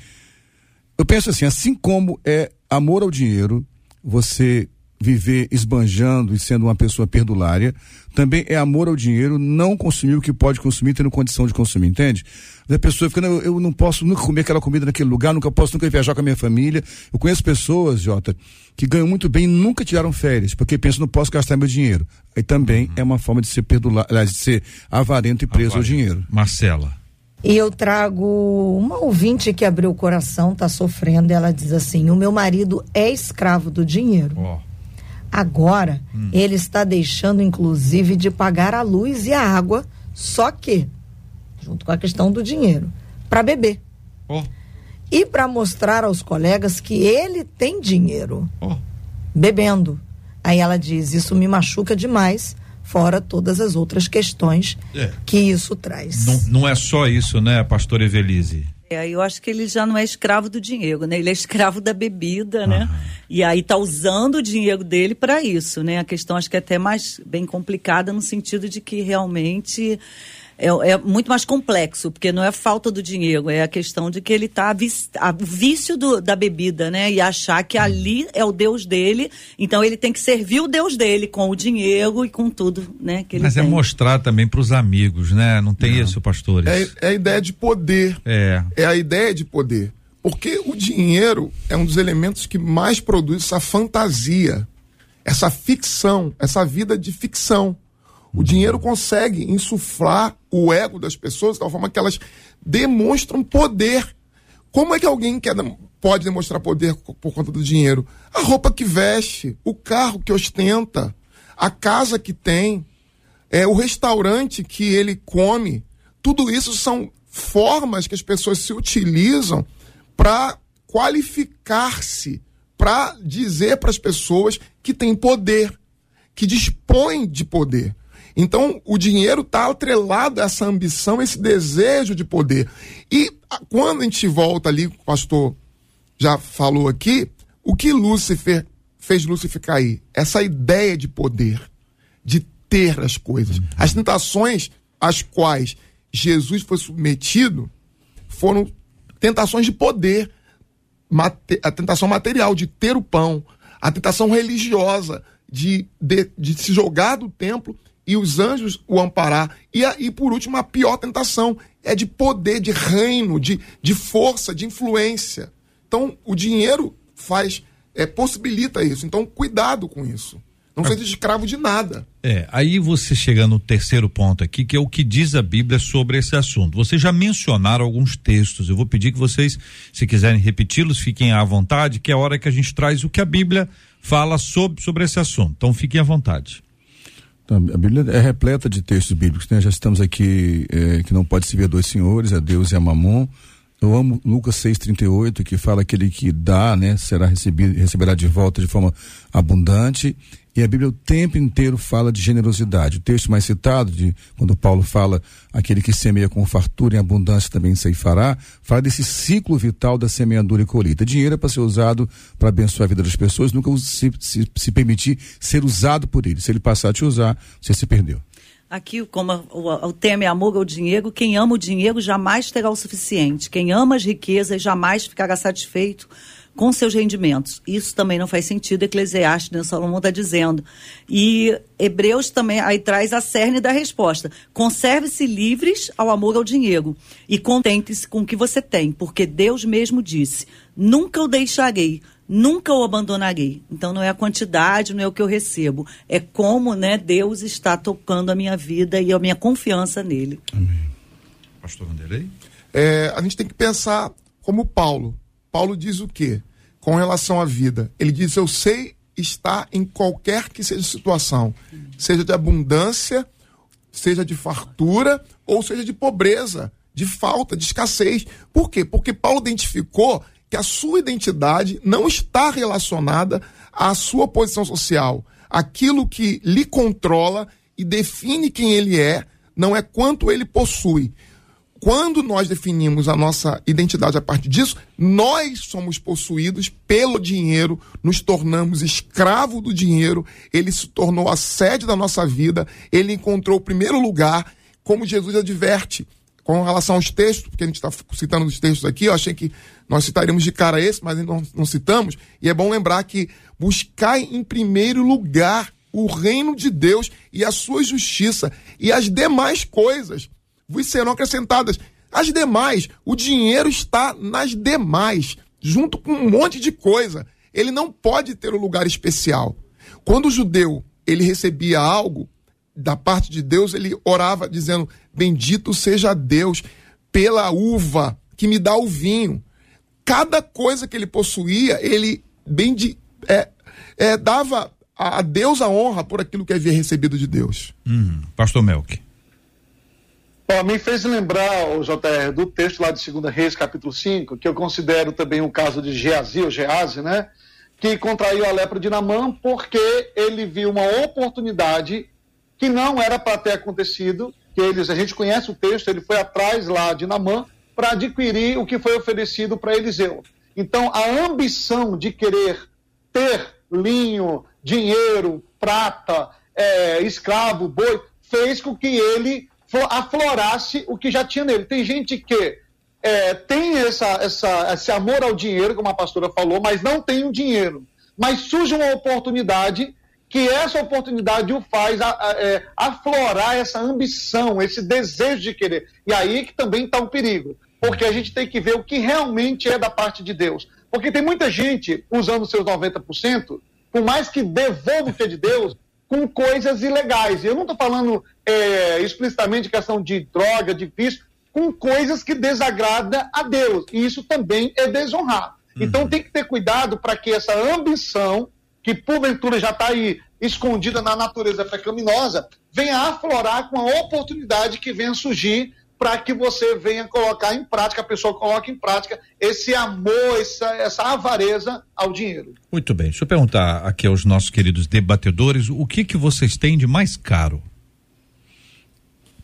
Eu penso assim, assim como é amor ao dinheiro, você viver esbanjando e sendo uma pessoa perdulária, também é amor ao dinheiro, não consumir o que pode consumir, tendo condição de consumir, entende? A pessoa fica, eu, eu não posso nunca comer aquela comida naquele lugar, nunca posso nunca viajar com a minha família. Eu conheço pessoas, Jota, que ganham muito bem e nunca tiraram férias, porque pensam, não posso gastar meu dinheiro. Aí também uhum. é uma forma de ser perdular, de ser avarento e preso avarento. ao dinheiro. Marcela. E eu trago uma ouvinte que abriu o coração, está sofrendo, e ela diz assim: o meu marido é escravo do dinheiro. Oh. Agora, hum. ele está deixando, inclusive, de pagar a luz e a água, só que, junto com a questão do dinheiro, para beber. Oh. E para mostrar aos colegas que ele tem dinheiro. Oh. Bebendo. Aí ela diz: Isso me machuca demais, fora todas as outras questões é. que isso traz. Não, não é só isso, né, pastor Evelise? É, eu acho que ele já não é escravo do dinheiro, né? Ele é escravo da bebida, né? E aí tá usando o dinheiro dele para isso, né? A questão acho que é até mais bem complicada no sentido de que realmente é, é, muito mais complexo, porque não é falta do dinheiro, é a questão de que ele está a vício do, da bebida, né? E achar que ali é o Deus dele, então ele tem que servir o Deus dele com o dinheiro e com tudo, né? Que Mas é tem. mostrar também para os amigos, né? Não tem não. isso, pastores? É, é a ideia de poder. É. É a ideia de poder. Porque o dinheiro é um dos elementos que mais produz essa fantasia, essa ficção, essa vida de ficção. O dinheiro consegue insuflar o ego das pessoas de tal forma que elas demonstram poder. Como é que alguém quer, pode demonstrar poder por conta do dinheiro? A roupa que veste, o carro que ostenta, a casa que tem, é o restaurante que ele come. Tudo isso são formas que as pessoas se utilizam para qualificar-se, para dizer para as pessoas que têm poder, que dispõem de poder. Então, o dinheiro está atrelado a essa ambição, esse desejo de poder. E quando a gente volta ali, o pastor já falou aqui, o que Lúcifer fez Lúcifer cair? Essa ideia de poder, de ter as coisas. As tentações às quais Jesus foi submetido foram tentações de poder, a tentação material, de ter o pão, a tentação religiosa, de, de, de se jogar do templo e os anjos o amparar. E, e por último, a pior tentação é de poder, de reino, de, de força, de influência. Então, o dinheiro faz, é, possibilita isso. Então, cuidado com isso. Não seja escravo de nada. É, aí você chega no terceiro ponto aqui, que é o que diz a Bíblia sobre esse assunto. Vocês já mencionaram alguns textos. Eu vou pedir que vocês, se quiserem repeti-los, fiquem à vontade, que é a hora que a gente traz o que a Bíblia fala sobre, sobre esse assunto. Então, fiquem à vontade. A Bíblia é repleta de textos bíblicos, né? Já estamos aqui é, que não pode se ver dois senhores, a Deus e a Mamon. Eu amo Lucas 6,38, que fala aquele que dá, né, será recebido, receberá de volta de forma abundante. E a Bíblia o tempo inteiro fala de generosidade. O texto mais citado, de quando Paulo fala aquele que semeia com fartura e abundância também ceifará, fala desse ciclo vital da semeadura e colheita. Dinheiro é para ser usado para abençoar a vida das pessoas, nunca se, se, se permitir ser usado por ele. Se ele passar a te usar, você se perdeu. Aqui, como o, o, tema é amor ao dinheiro, quem ama o dinheiro jamais terá o suficiente. Quem ama as riquezas jamais ficará satisfeito com seus rendimentos. Isso também não faz sentido, Eclesiastes, né? Salomão está dizendo. E Hebreus também aí traz a cerne da resposta. Conserve-se livres ao amor ao dinheiro e contente-se com o que você tem, porque Deus mesmo disse: nunca o deixarei, nunca o abandonarei. Então não é a quantidade, não é o que eu recebo, é como, né, Deus está tocando a minha vida e a minha confiança nele. Amém. Pastor Vanderlei? É, a gente tem que pensar como Paulo. Paulo diz o quê? Com relação à vida. Ele diz: Eu sei estar em qualquer que seja situação, seja de abundância, seja de fartura, ou seja de pobreza, de falta, de escassez. Por quê? Porque Paulo identificou que a sua identidade não está relacionada à sua posição social. Aquilo que lhe controla e define quem ele é não é quanto ele possui, quando nós definimos a nossa identidade a partir disso, nós somos possuídos pelo dinheiro, nos tornamos escravo do dinheiro, ele se tornou a sede da nossa vida, ele encontrou o primeiro lugar, como Jesus adverte com relação aos textos, porque a gente está citando os textos aqui, eu achei que nós citaríamos de cara esse, mas não, não citamos, e é bom lembrar que buscai em primeiro lugar o reino de Deus e a sua justiça, e as demais coisas vos serão acrescentadas. As demais, o dinheiro está nas demais, junto com um monte de coisa. Ele não pode ter um lugar especial. Quando o judeu ele recebia algo da parte de Deus, ele orava dizendo: Bendito seja Deus pela uva que me dá o vinho. Cada coisa que ele possuía, ele bendi, é, é, dava a Deus a honra por aquilo que havia recebido de Deus. Hum, Pastor Melk. Bom, me fez lembrar, o JR, do texto lá de 2 Reis, capítulo 5, que eu considero também o caso de Geazi, ou Geazi, né? Que contraiu a lepra de Namã porque ele viu uma oportunidade que não era para ter acontecido, que eles, a gente conhece o texto, ele foi atrás lá de Namã para adquirir o que foi oferecido para Eliseu. Então, a ambição de querer ter linho, dinheiro, prata, é, escravo, boi, fez com que ele aflorasse o que já tinha nele. Tem gente que é, tem essa, essa, esse amor ao dinheiro, como a pastora falou, mas não tem o dinheiro. Mas surge uma oportunidade que essa oportunidade o faz a, a, é, aflorar essa ambição, esse desejo de querer. E aí que também está o perigo, porque a gente tem que ver o que realmente é da parte de Deus. Porque tem muita gente usando seus 90%, por mais que devolva o que é de Deus, com coisas ilegais. E eu não estou falando é, explicitamente de questão de droga, de vício, com coisas que desagradam a Deus. E isso também é desonrar. Uhum. Então tem que ter cuidado para que essa ambição, que porventura já está aí escondida na natureza pecaminosa, venha aflorar com a oportunidade que venha surgir para que você venha colocar em prática, a pessoa coloque em prática esse amor, essa, essa avareza ao dinheiro. Muito bem. Deixa eu perguntar aqui aos nossos queridos debatedores, o que que vocês têm de mais caro?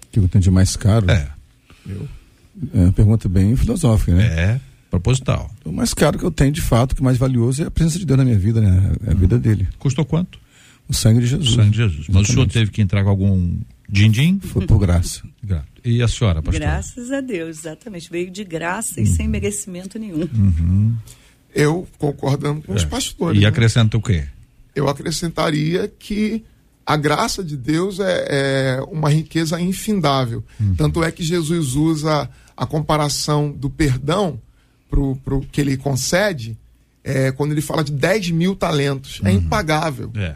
O que eu tenho de mais caro? É. Eu? É uma pergunta bem filosófica, né? É, proposital. O mais caro que eu tenho, de fato, o que mais valioso é a presença de Deus na minha vida, né? É a vida dele. Custou quanto? O sangue de Jesus. O sangue de Jesus. Mas Exatamente. o senhor teve que entrar com algum din-din? Foi por graça. E a senhora, pastor? Graças a Deus, exatamente. Veio de graça uhum. e sem merecimento nenhum. Uhum. Eu concordando com é. os pastores. E né? acrescenta o quê? Eu acrescentaria que a graça de Deus é, é uma riqueza infindável. Uhum. Tanto é que Jesus usa a comparação do perdão para o que ele concede, é, quando ele fala de 10 mil talentos. É uhum. impagável. É.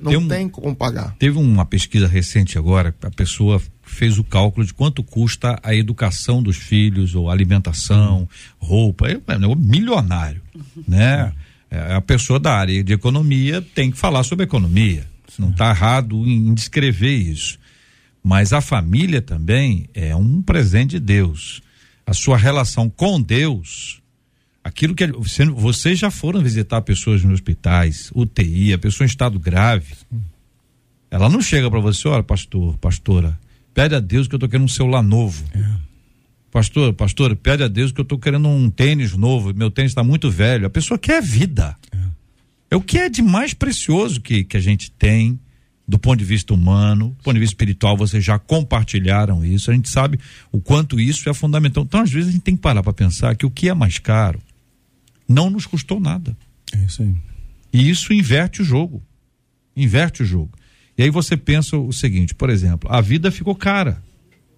Não tem, um, tem como pagar. Teve uma pesquisa recente agora, a pessoa fez o cálculo de quanto custa a educação dos filhos, ou alimentação, roupa, é, é um milionário, né? É, a pessoa da área de economia tem que falar sobre economia. Não está errado em descrever isso. Mas a família também é um presente de Deus. A sua relação com Deus, aquilo que vocês já foram visitar pessoas nos hospitais, UTI, a pessoa em estado grave. Ela não chega para você, olha, pastor, pastora, pede a Deus que eu estou querendo um celular novo. É. Pastor, pastor, pede a Deus que eu estou querendo um tênis novo, meu tênis está muito velho. A pessoa quer vida. É. é. o que é de mais precioso que, que a gente tem do ponto de vista humano, do ponto de vista espiritual, vocês já compartilharam isso. A gente sabe o quanto isso é fundamental. Então, às vezes, a gente tem que parar para pensar que o que é mais caro não nos custou nada. É isso aí. E isso inverte o jogo. Inverte o jogo. E aí você pensa o seguinte, por exemplo, a vida ficou cara.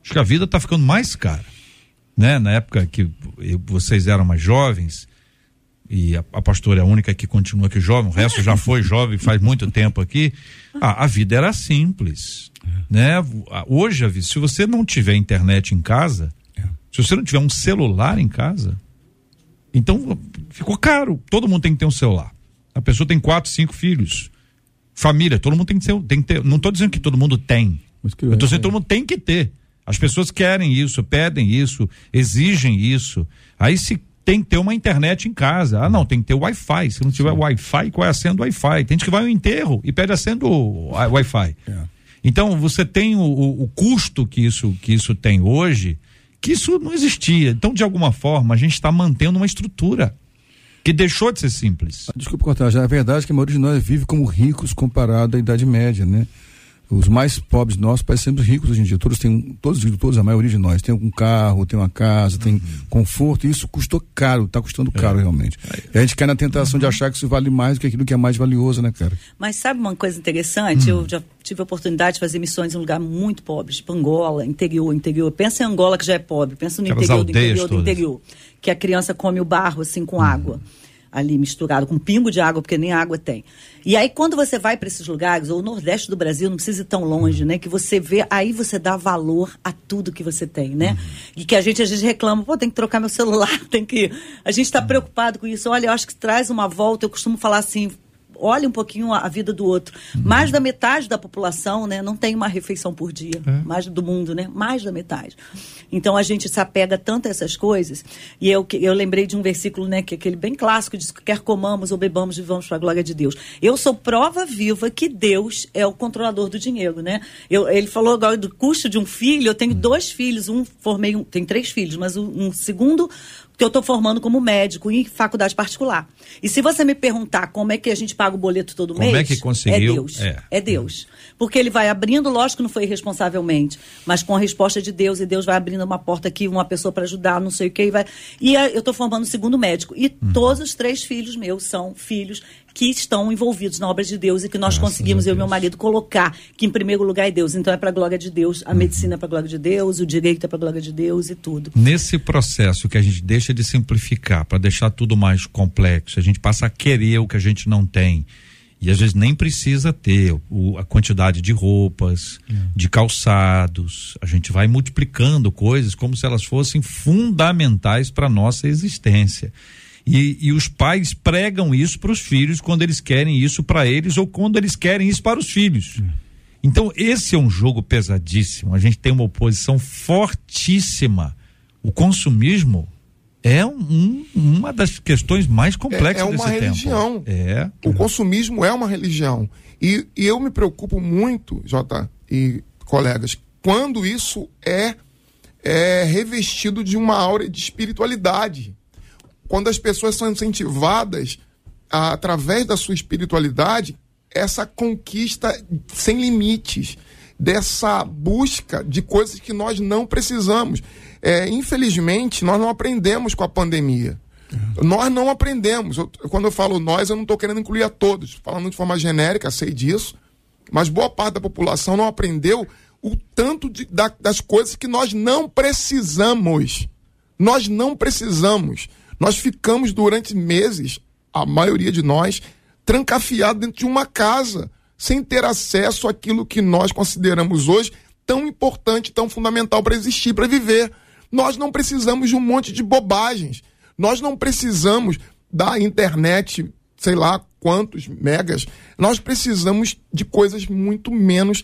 Acho que a vida está ficando mais cara. Né? Na época que vocês eram mais jovens, e a, a pastora é a única que continua aqui jovem, o resto já foi jovem faz muito tempo aqui. Ah, a vida era simples. Né? Hoje, se você não tiver internet em casa, se você não tiver um celular em casa, então ficou caro. Todo mundo tem que ter um celular. A pessoa tem quatro, cinco filhos. Família, todo mundo tem que ter. Tem que ter não estou dizendo que todo mundo tem. eu estou dizendo que todo mundo tem que ter. As pessoas querem isso, pedem isso, exigem isso. Aí se tem que ter uma internet em casa. Ah, não, tem que ter Wi-Fi. Se não tiver Wi-Fi, qual é a senha do Wi-Fi? Tem gente que vai ao enterro e pede a senha do Wi-Fi. É. Então, você tem o, o, custo que isso, que isso tem hoje, que isso não existia. Então, de alguma forma, a gente está mantendo uma estrutura que deixou de ser simples. Desculpa cortar, já é verdade que a maioria de nós vive como ricos comparado à Idade Média, né? Os mais pobres nossos parecem sempre ricos hoje em dia. Todos têm, todos, todos, a maioria de nós, tem um carro, tem uma casa, tem uhum. conforto, e isso custou caro, está custando é. caro é. realmente. E a gente cai na tentação uhum. de achar que isso vale mais do que aquilo que é mais valioso, né, cara? Mas sabe uma coisa interessante? Uhum. Eu já tive a oportunidade de fazer missões em um lugar muito pobre, tipo Angola, interior, interior. Pensa em Angola que já é pobre, pensa no Aquelas interior do interior todas. do interior. Que a criança come o barro assim com água ali misturado com um pingo de água, porque nem água tem. E aí, quando você vai para esses lugares, ou o Nordeste do Brasil, não precisa ir tão longe, né? Que você vê, aí você dá valor a tudo que você tem, né? Uhum. E que a gente às vezes reclama, pô, tem que trocar meu celular, tem que. A gente está uhum. preocupado com isso. Olha, eu acho que traz uma volta, eu costumo falar assim, olhe um pouquinho a, vida do outro. Uhum. Mais da metade da população, né, não tem uma refeição por dia. É. Mais do mundo, né? Mais da metade. Então a gente se apega tanto a essas coisas. E eu, eu lembrei de um versículo, né, que é aquele bem clássico, diz que quer comamos ou bebamos, vivamos para a glória de Deus. Eu sou prova viva que Deus é o controlador do dinheiro, né? Eu, ele falou agora do custo de um filho, eu tenho dois filhos, um formei, um, tem três filhos, mas um, um segundo que eu estou formando como médico em faculdade particular. E se você me perguntar como é que a gente paga o boleto todo como mês, como é que conseguiu? É Deus. É. é Deus. Porque ele vai abrindo, lógico que não foi irresponsavelmente, mas com a resposta de Deus, e Deus vai abrindo uma porta aqui, uma pessoa para ajudar, não sei o que, e vai. E eu estou formando o segundo médico. E uhum. todos os três filhos meus são filhos que estão envolvidos na obra de Deus e que nós Graças conseguimos, eu e meu marido, colocar que em primeiro lugar é Deus. Então é para a glória de Deus, a uhum. medicina é para a glória de Deus, o direito é para a glória de Deus e tudo. Nesse processo que a gente deixa de simplificar para deixar tudo mais complexo, a gente passa a querer o que a gente não tem. E às vezes nem precisa ter o, a quantidade de roupas, uhum. de calçados. A gente vai multiplicando coisas como se elas fossem fundamentais para nossa existência. E, e os pais pregam isso para os filhos quando eles querem isso para eles ou quando eles querem isso para os filhos. Então, esse é um jogo pesadíssimo. A gente tem uma oposição fortíssima. O consumismo é um, uma das questões mais complexas é, é uma religião. Tempo. É. O consumismo é uma religião. E, e, eu me preocupo muito, Jota e colegas, quando isso é, é revestido de uma aura de espiritualidade quando as pessoas são incentivadas a, através da sua espiritualidade, essa conquista sem limites, dessa busca de coisas que nós não precisamos. É, infelizmente, nós não aprendemos com a pandemia. Nós não aprendemos. Eu, quando eu falo nós, eu não estou querendo incluir a todos, falando de forma genérica, sei disso, mas boa parte da população não aprendeu o tanto de, da, das coisas que nós não precisamos. Nós não precisamos. Nós ficamos durante meses, a maioria de nós, trancafiado dentro de uma casa, sem ter acesso àquilo que nós consideramos hoje tão importante, tão fundamental para existir, para viver. Nós não precisamos de um monte de bobagens. Nós não precisamos da internet, sei lá quantos megas. Nós precisamos de coisas muito menos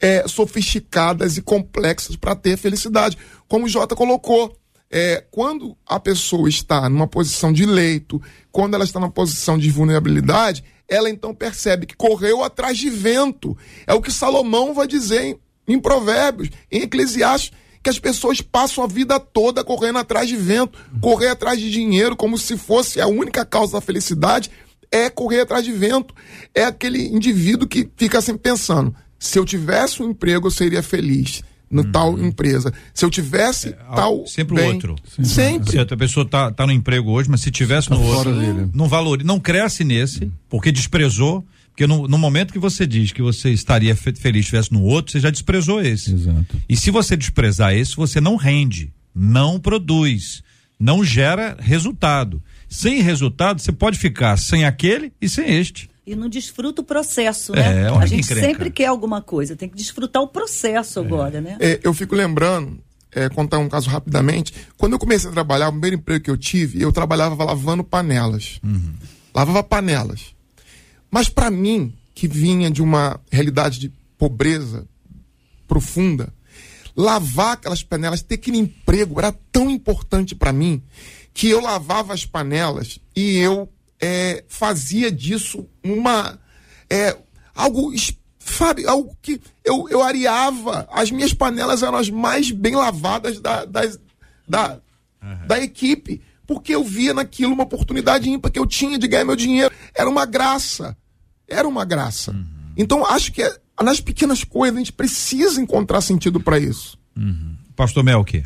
é, sofisticadas e complexas para ter felicidade. Como o Jota colocou, é, quando a pessoa está numa posição de leito, quando ela está numa posição de vulnerabilidade, ela então percebe que correu atrás de vento. É o que Salomão vai dizer em, em Provérbios, em Eclesiastes, que as pessoas passam a vida toda correndo atrás de vento, correr atrás de dinheiro, como se fosse a única causa da felicidade, é correr atrás de vento. É aquele indivíduo que fica sempre pensando: se eu tivesse um emprego, eu seria feliz no uhum. tal empresa. Se eu tivesse é, tal. Sempre bem, o outro. Sempre. Se a pessoa tá, tá no emprego hoje, mas se tivesse tá no outro. Dele. Não valor, não cresce nesse, porque desprezou. Porque no, no, momento que você diz que você estaria feliz se estivesse no outro, você já desprezou esse. Exato. E se você desprezar esse, você não rende, não produz, não gera resultado. Sem resultado, você pode ficar sem aquele e sem este e não desfruta o processo, né? É, a gente sempre quer alguma coisa, tem que desfrutar o processo é. agora, né? É, eu fico lembrando, é, contar um caso rapidamente. Quando eu comecei a trabalhar, o primeiro emprego que eu tive, eu trabalhava lavando panelas. Uhum. Lavava panelas. Mas para mim, que vinha de uma realidade de pobreza profunda, lavar aquelas panelas, ter aquele emprego era tão importante para mim que eu lavava as panelas e eu é, fazia disso uma. É, algo, sabe, algo que eu, eu areava. As minhas panelas eram as mais bem lavadas da, das, da, uhum. da equipe, porque eu via naquilo uma oportunidade ímpar que eu tinha de ganhar meu dinheiro. Era uma graça. Era uma graça. Uhum. Então, acho que é, nas pequenas coisas a gente precisa encontrar sentido para isso. Uhum. Pastor Melk.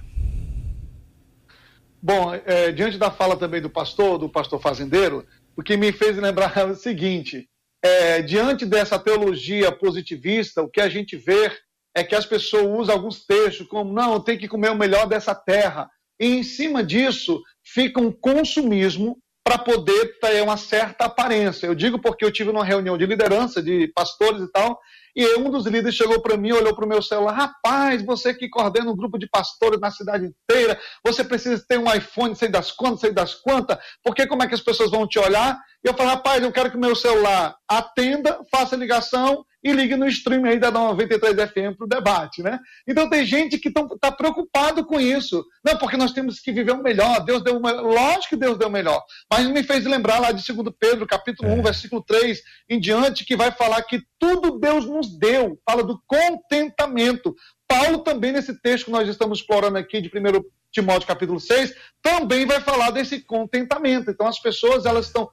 Bom, é, diante da fala também do pastor, do pastor fazendeiro, o que me fez lembrar o seguinte: é, diante dessa teologia positivista, o que a gente vê é que as pessoas usam alguns textos como não, tem que comer o melhor dessa terra. E em cima disso fica um consumismo para poder ter uma certa aparência. Eu digo porque eu tive uma reunião de liderança de pastores e tal, e um dos líderes chegou para mim, olhou para o meu celular: rapaz, você que coordena um grupo de pastores na cidade inteira, você precisa ter um iPhone, sei das quantas, sei das quantas, porque como é que as pessoas vão te olhar? E eu falei: rapaz, eu quero que o meu celular atenda, faça ligação e ligue no stream aí da 93 FM para o debate, né? Então tem gente que está preocupado com isso. Não, porque nós temos que viver o melhor. Deus deu o melhor. Lógico que Deus deu o melhor. Mas me fez lembrar lá de 2 Pedro, capítulo é. 1, versículo 3 em diante, que vai falar que tudo Deus nos deu. Fala do contentamento. Paulo também, nesse texto que nós estamos explorando aqui de 1 Timóteo capítulo 6, também vai falar desse contentamento. Então as pessoas elas estão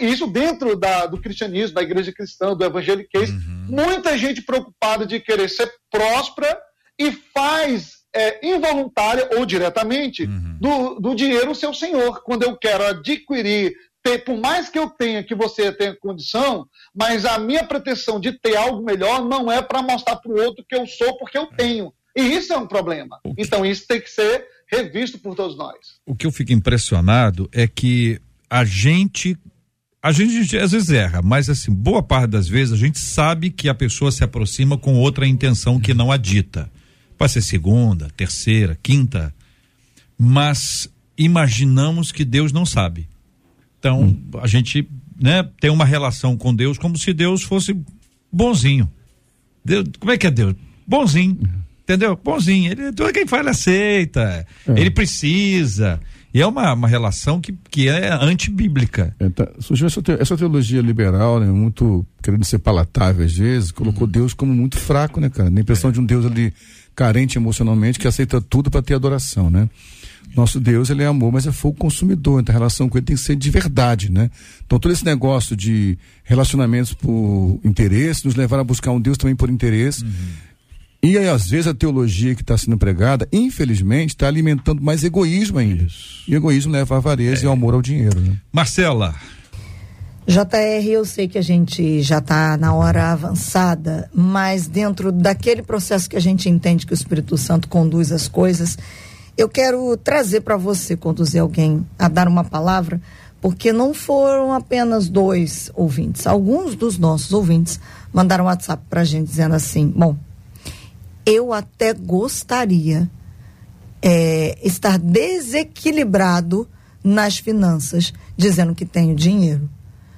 isso dentro da, do cristianismo, da igreja cristã, do evangeliquez, uhum. muita gente preocupada de querer ser próspera e faz é, involuntária ou diretamente uhum. do, do dinheiro o seu senhor. Quando eu quero adquirir, ter, por mais que eu tenha, que você tenha condição, mas a minha pretensão de ter algo melhor não é para mostrar para o outro que eu sou porque eu tenho. E isso é um problema. Então isso tem que ser revisto por todos nós. O que eu fico impressionado é que a gente a gente às vezes erra, mas assim, boa parte das vezes a gente sabe que a pessoa se aproxima com outra intenção que não a dita. Pode ser segunda, terceira, quinta, mas imaginamos que Deus não sabe. Então, hum. a gente, né, tem uma relação com Deus como se Deus fosse bonzinho. Deus, como é que é Deus? Bonzinho. Entendeu? Bonzinho. Ele, tudo quem fala aceita. É. Ele precisa. E é uma, uma relação que, que é antibíblica. É, tá, surgiu essa, te, essa teologia liberal, né, muito querendo ser palatável às vezes, colocou uhum. Deus como muito fraco, né, cara? Na impressão é. de um Deus ali carente emocionalmente, que aceita tudo para ter adoração, né? Nosso Deus, ele é amor, mas é fogo consumidor, então a relação com ele tem que ser de verdade, né? Então todo esse negócio de relacionamentos por interesse, nos levar a buscar um Deus também por interesse. Uhum e aí, às vezes, a teologia que está sendo pregada, infelizmente, está alimentando mais egoísmo ainda. Isso. E egoísmo leva à avareza é. e ao amor ao dinheiro. Né? Marcela. JR, eu sei que a gente já está na hora avançada, mas dentro daquele processo que a gente entende que o Espírito Santo conduz as coisas, eu quero trazer para você conduzir alguém a dar uma palavra, porque não foram apenas dois ouvintes. Alguns dos nossos ouvintes mandaram um WhatsApp para a gente dizendo assim: bom, eu até gostaria é, estar desequilibrado nas finanças, dizendo que tenho dinheiro.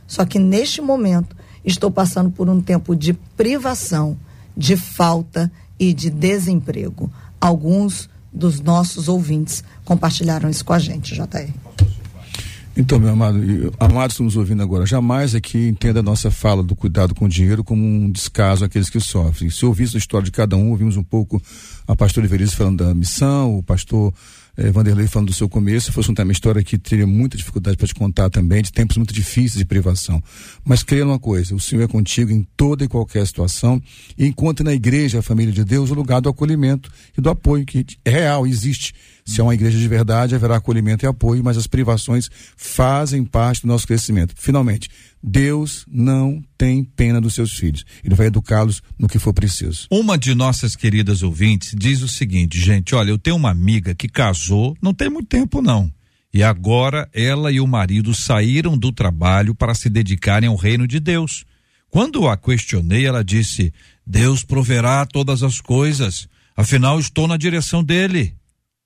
Só que neste momento estou passando por um tempo de privação, de falta e de desemprego. Alguns dos nossos ouvintes compartilharam isso com a gente, JR. Então, meu amado, amados estamos ouvindo agora, jamais aqui entenda a nossa fala do cuidado com o dinheiro como um descaso àqueles que sofrem. Se ouvisse a história de cada um, ouvimos um pouco a pastoraIverice falando da missão, o pastor eh, Vanderlei falando do seu começo, fosse uma história que teria muita dificuldade para te contar também, de tempos muito difíceis de privação. Mas creia numa coisa, o Senhor é contigo em toda e qualquer situação, e encontre na igreja, a família de Deus, o lugar do acolhimento e do apoio que é real, existe. Se é uma igreja de verdade, haverá acolhimento e apoio, mas as privações fazem parte do nosso crescimento. Finalmente, Deus não tem pena dos seus filhos. Ele vai educá-los no que for preciso. Uma de nossas queridas ouvintes diz o seguinte, gente, olha, eu tenho uma amiga que casou, não tem muito tempo não. E agora ela e o marido saíram do trabalho para se dedicarem ao reino de Deus. Quando a questionei, ela disse: Deus proverá todas as coisas, afinal estou na direção dele.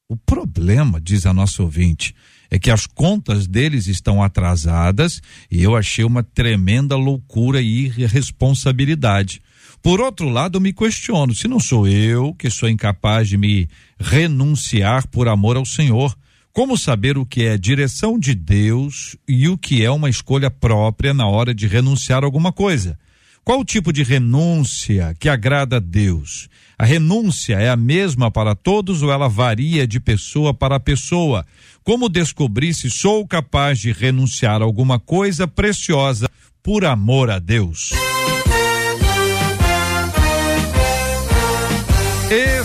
O problema, diz a nossa ouvinte, é que as contas deles estão atrasadas e eu achei uma tremenda loucura e irresponsabilidade. Por outro lado, eu me questiono se não sou eu que sou incapaz de me renunciar por amor ao Senhor. Como saber o que é direção de Deus e o que é uma escolha própria na hora de renunciar a alguma coisa? Qual o tipo de renúncia que agrada a Deus? A renúncia é a mesma para todos ou ela varia de pessoa para pessoa? Como descobrir se sou capaz de renunciar a alguma coisa preciosa por amor a Deus?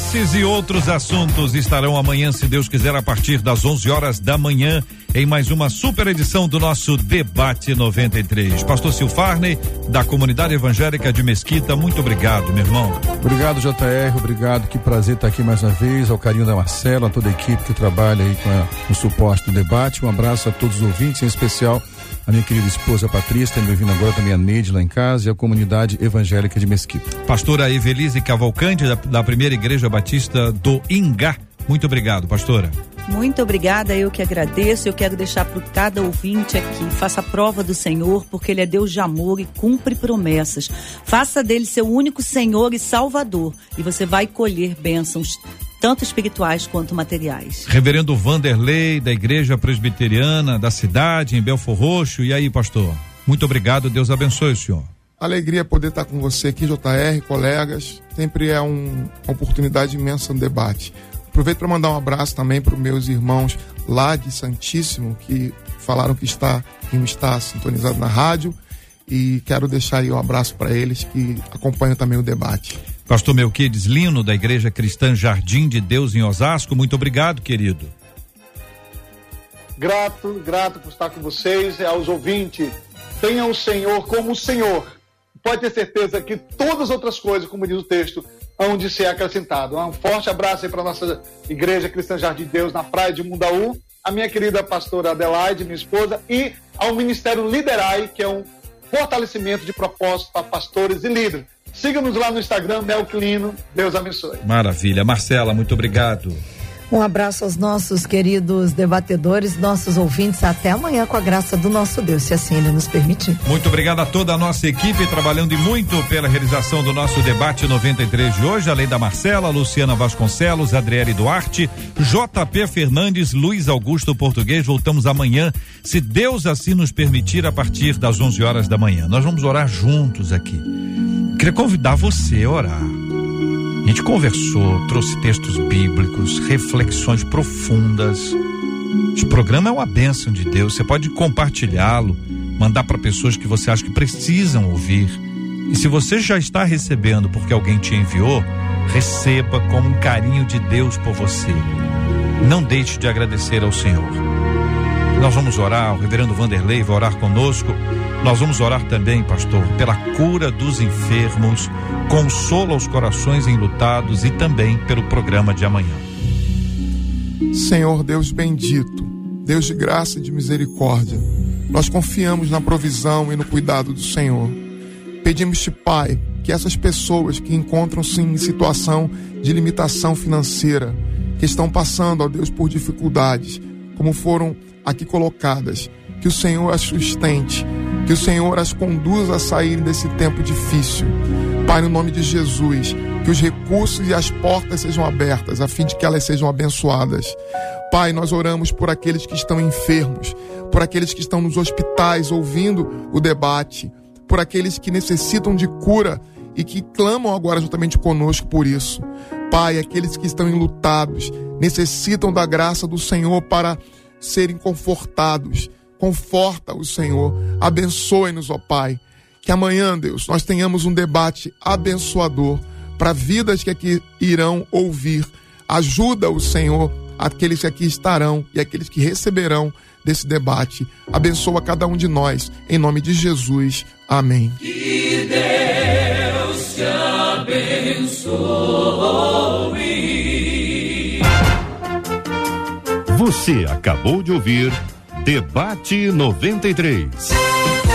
Esses e outros assuntos estarão amanhã, se Deus quiser, a partir das 11 horas da manhã, em mais uma super edição do nosso Debate 93. Pastor Silfarney, da Comunidade Evangélica de Mesquita, muito obrigado, meu irmão. Obrigado, JR, obrigado. Que prazer estar aqui mais uma vez. Ao carinho da Marcela, a toda a equipe que trabalha aí com a, o suporte do debate. Um abraço a todos os ouvintes, em especial a minha querida esposa Patrícia, me ouvindo agora também a Neide lá em casa e a comunidade evangélica de Mesquita. Pastora Evelise Cavalcante, da, da primeira igreja batista do Ingá. Muito obrigado, pastora. Muito obrigada, eu que agradeço. Eu quero deixar para cada ouvinte aqui: faça a prova do Senhor, porque Ele é Deus de amor e cumpre promessas. Faça dele seu único Senhor e Salvador, e você vai colher bênçãos tanto espirituais quanto materiais. Reverendo Vanderlei, da Igreja Presbiteriana da cidade, em Belfor Roxo. E aí, pastor? Muito obrigado, Deus abençoe o senhor. Alegria poder estar com você aqui, JR, colegas. Sempre é um, uma oportunidade imensa no debate. Aproveito para mandar um abraço também para os meus irmãos lá de Santíssimo, que falaram que está, que está sintonizado na rádio. E quero deixar aí um abraço para eles que acompanham também o debate. Pastor Melquides Lino, da Igreja Cristã Jardim de Deus em Osasco, muito obrigado, querido. Grato, grato por estar com vocês e aos ouvintes. Tenha o Senhor como o Senhor. Pode ter certeza que todas as outras coisas, como diz o texto, hão de ser acrescentado. Um forte abraço aí para a nossa Igreja Cristã Jardim de Deus na praia de Mundaú, a minha querida pastora Adelaide, minha esposa, e ao Ministério Liderai, que é um fortalecimento de propósitos para pastores e líderes. Siga-nos lá no Instagram, Melclino. Deus abençoe. Maravilha. Marcela, muito obrigado. Um abraço aos nossos queridos debatedores, nossos ouvintes. Até amanhã, com a graça do nosso Deus, se assim ele nos permitir. Muito obrigado a toda a nossa equipe trabalhando e muito pela realização do nosso debate 93 de hoje. Além da Marcela, Luciana Vasconcelos, Adriele Duarte, JP Fernandes, Luiz Augusto Português. Voltamos amanhã, se Deus assim nos permitir, a partir das 11 horas da manhã. Nós vamos orar juntos aqui. Queria convidar você a orar. A gente conversou, trouxe textos bíblicos, reflexões profundas. Esse programa é uma bênção de Deus. Você pode compartilhá-lo, mandar para pessoas que você acha que precisam ouvir. E se você já está recebendo porque alguém te enviou, receba como um carinho de Deus por você. Não deixe de agradecer ao Senhor. Nós vamos orar, o reverendo Vanderlei vai orar conosco. Nós vamos orar também, pastor, pela cura dos enfermos, consola os corações enlutados e também pelo programa de amanhã. Senhor Deus bendito, Deus de graça e de misericórdia, nós confiamos na provisão e no cuidado do Senhor. Pedimos-te, Pai, que essas pessoas que encontram-se em situação de limitação financeira, que estão passando, ó Deus, por dificuldades, como foram aqui colocadas, que o Senhor as sustente, que o Senhor as conduza a sair desse tempo difícil. Pai, no nome de Jesus, que os recursos e as portas sejam abertas, a fim de que elas sejam abençoadas. Pai, nós oramos por aqueles que estão enfermos, por aqueles que estão nos hospitais ouvindo o debate, por aqueles que necessitam de cura e que clamam agora juntamente conosco por isso. Pai, aqueles que estão enlutados, necessitam da graça do Senhor para serem confortados Conforta o Senhor. Abençoe-nos, ó Pai. Que amanhã, Deus, nós tenhamos um debate abençoador para vidas que aqui irão ouvir. Ajuda o Senhor, aqueles que aqui estarão e aqueles que receberão desse debate. Abençoa cada um de nós, em nome de Jesus. Amém. Que Deus te abençoe. Você acabou de ouvir Debate 93.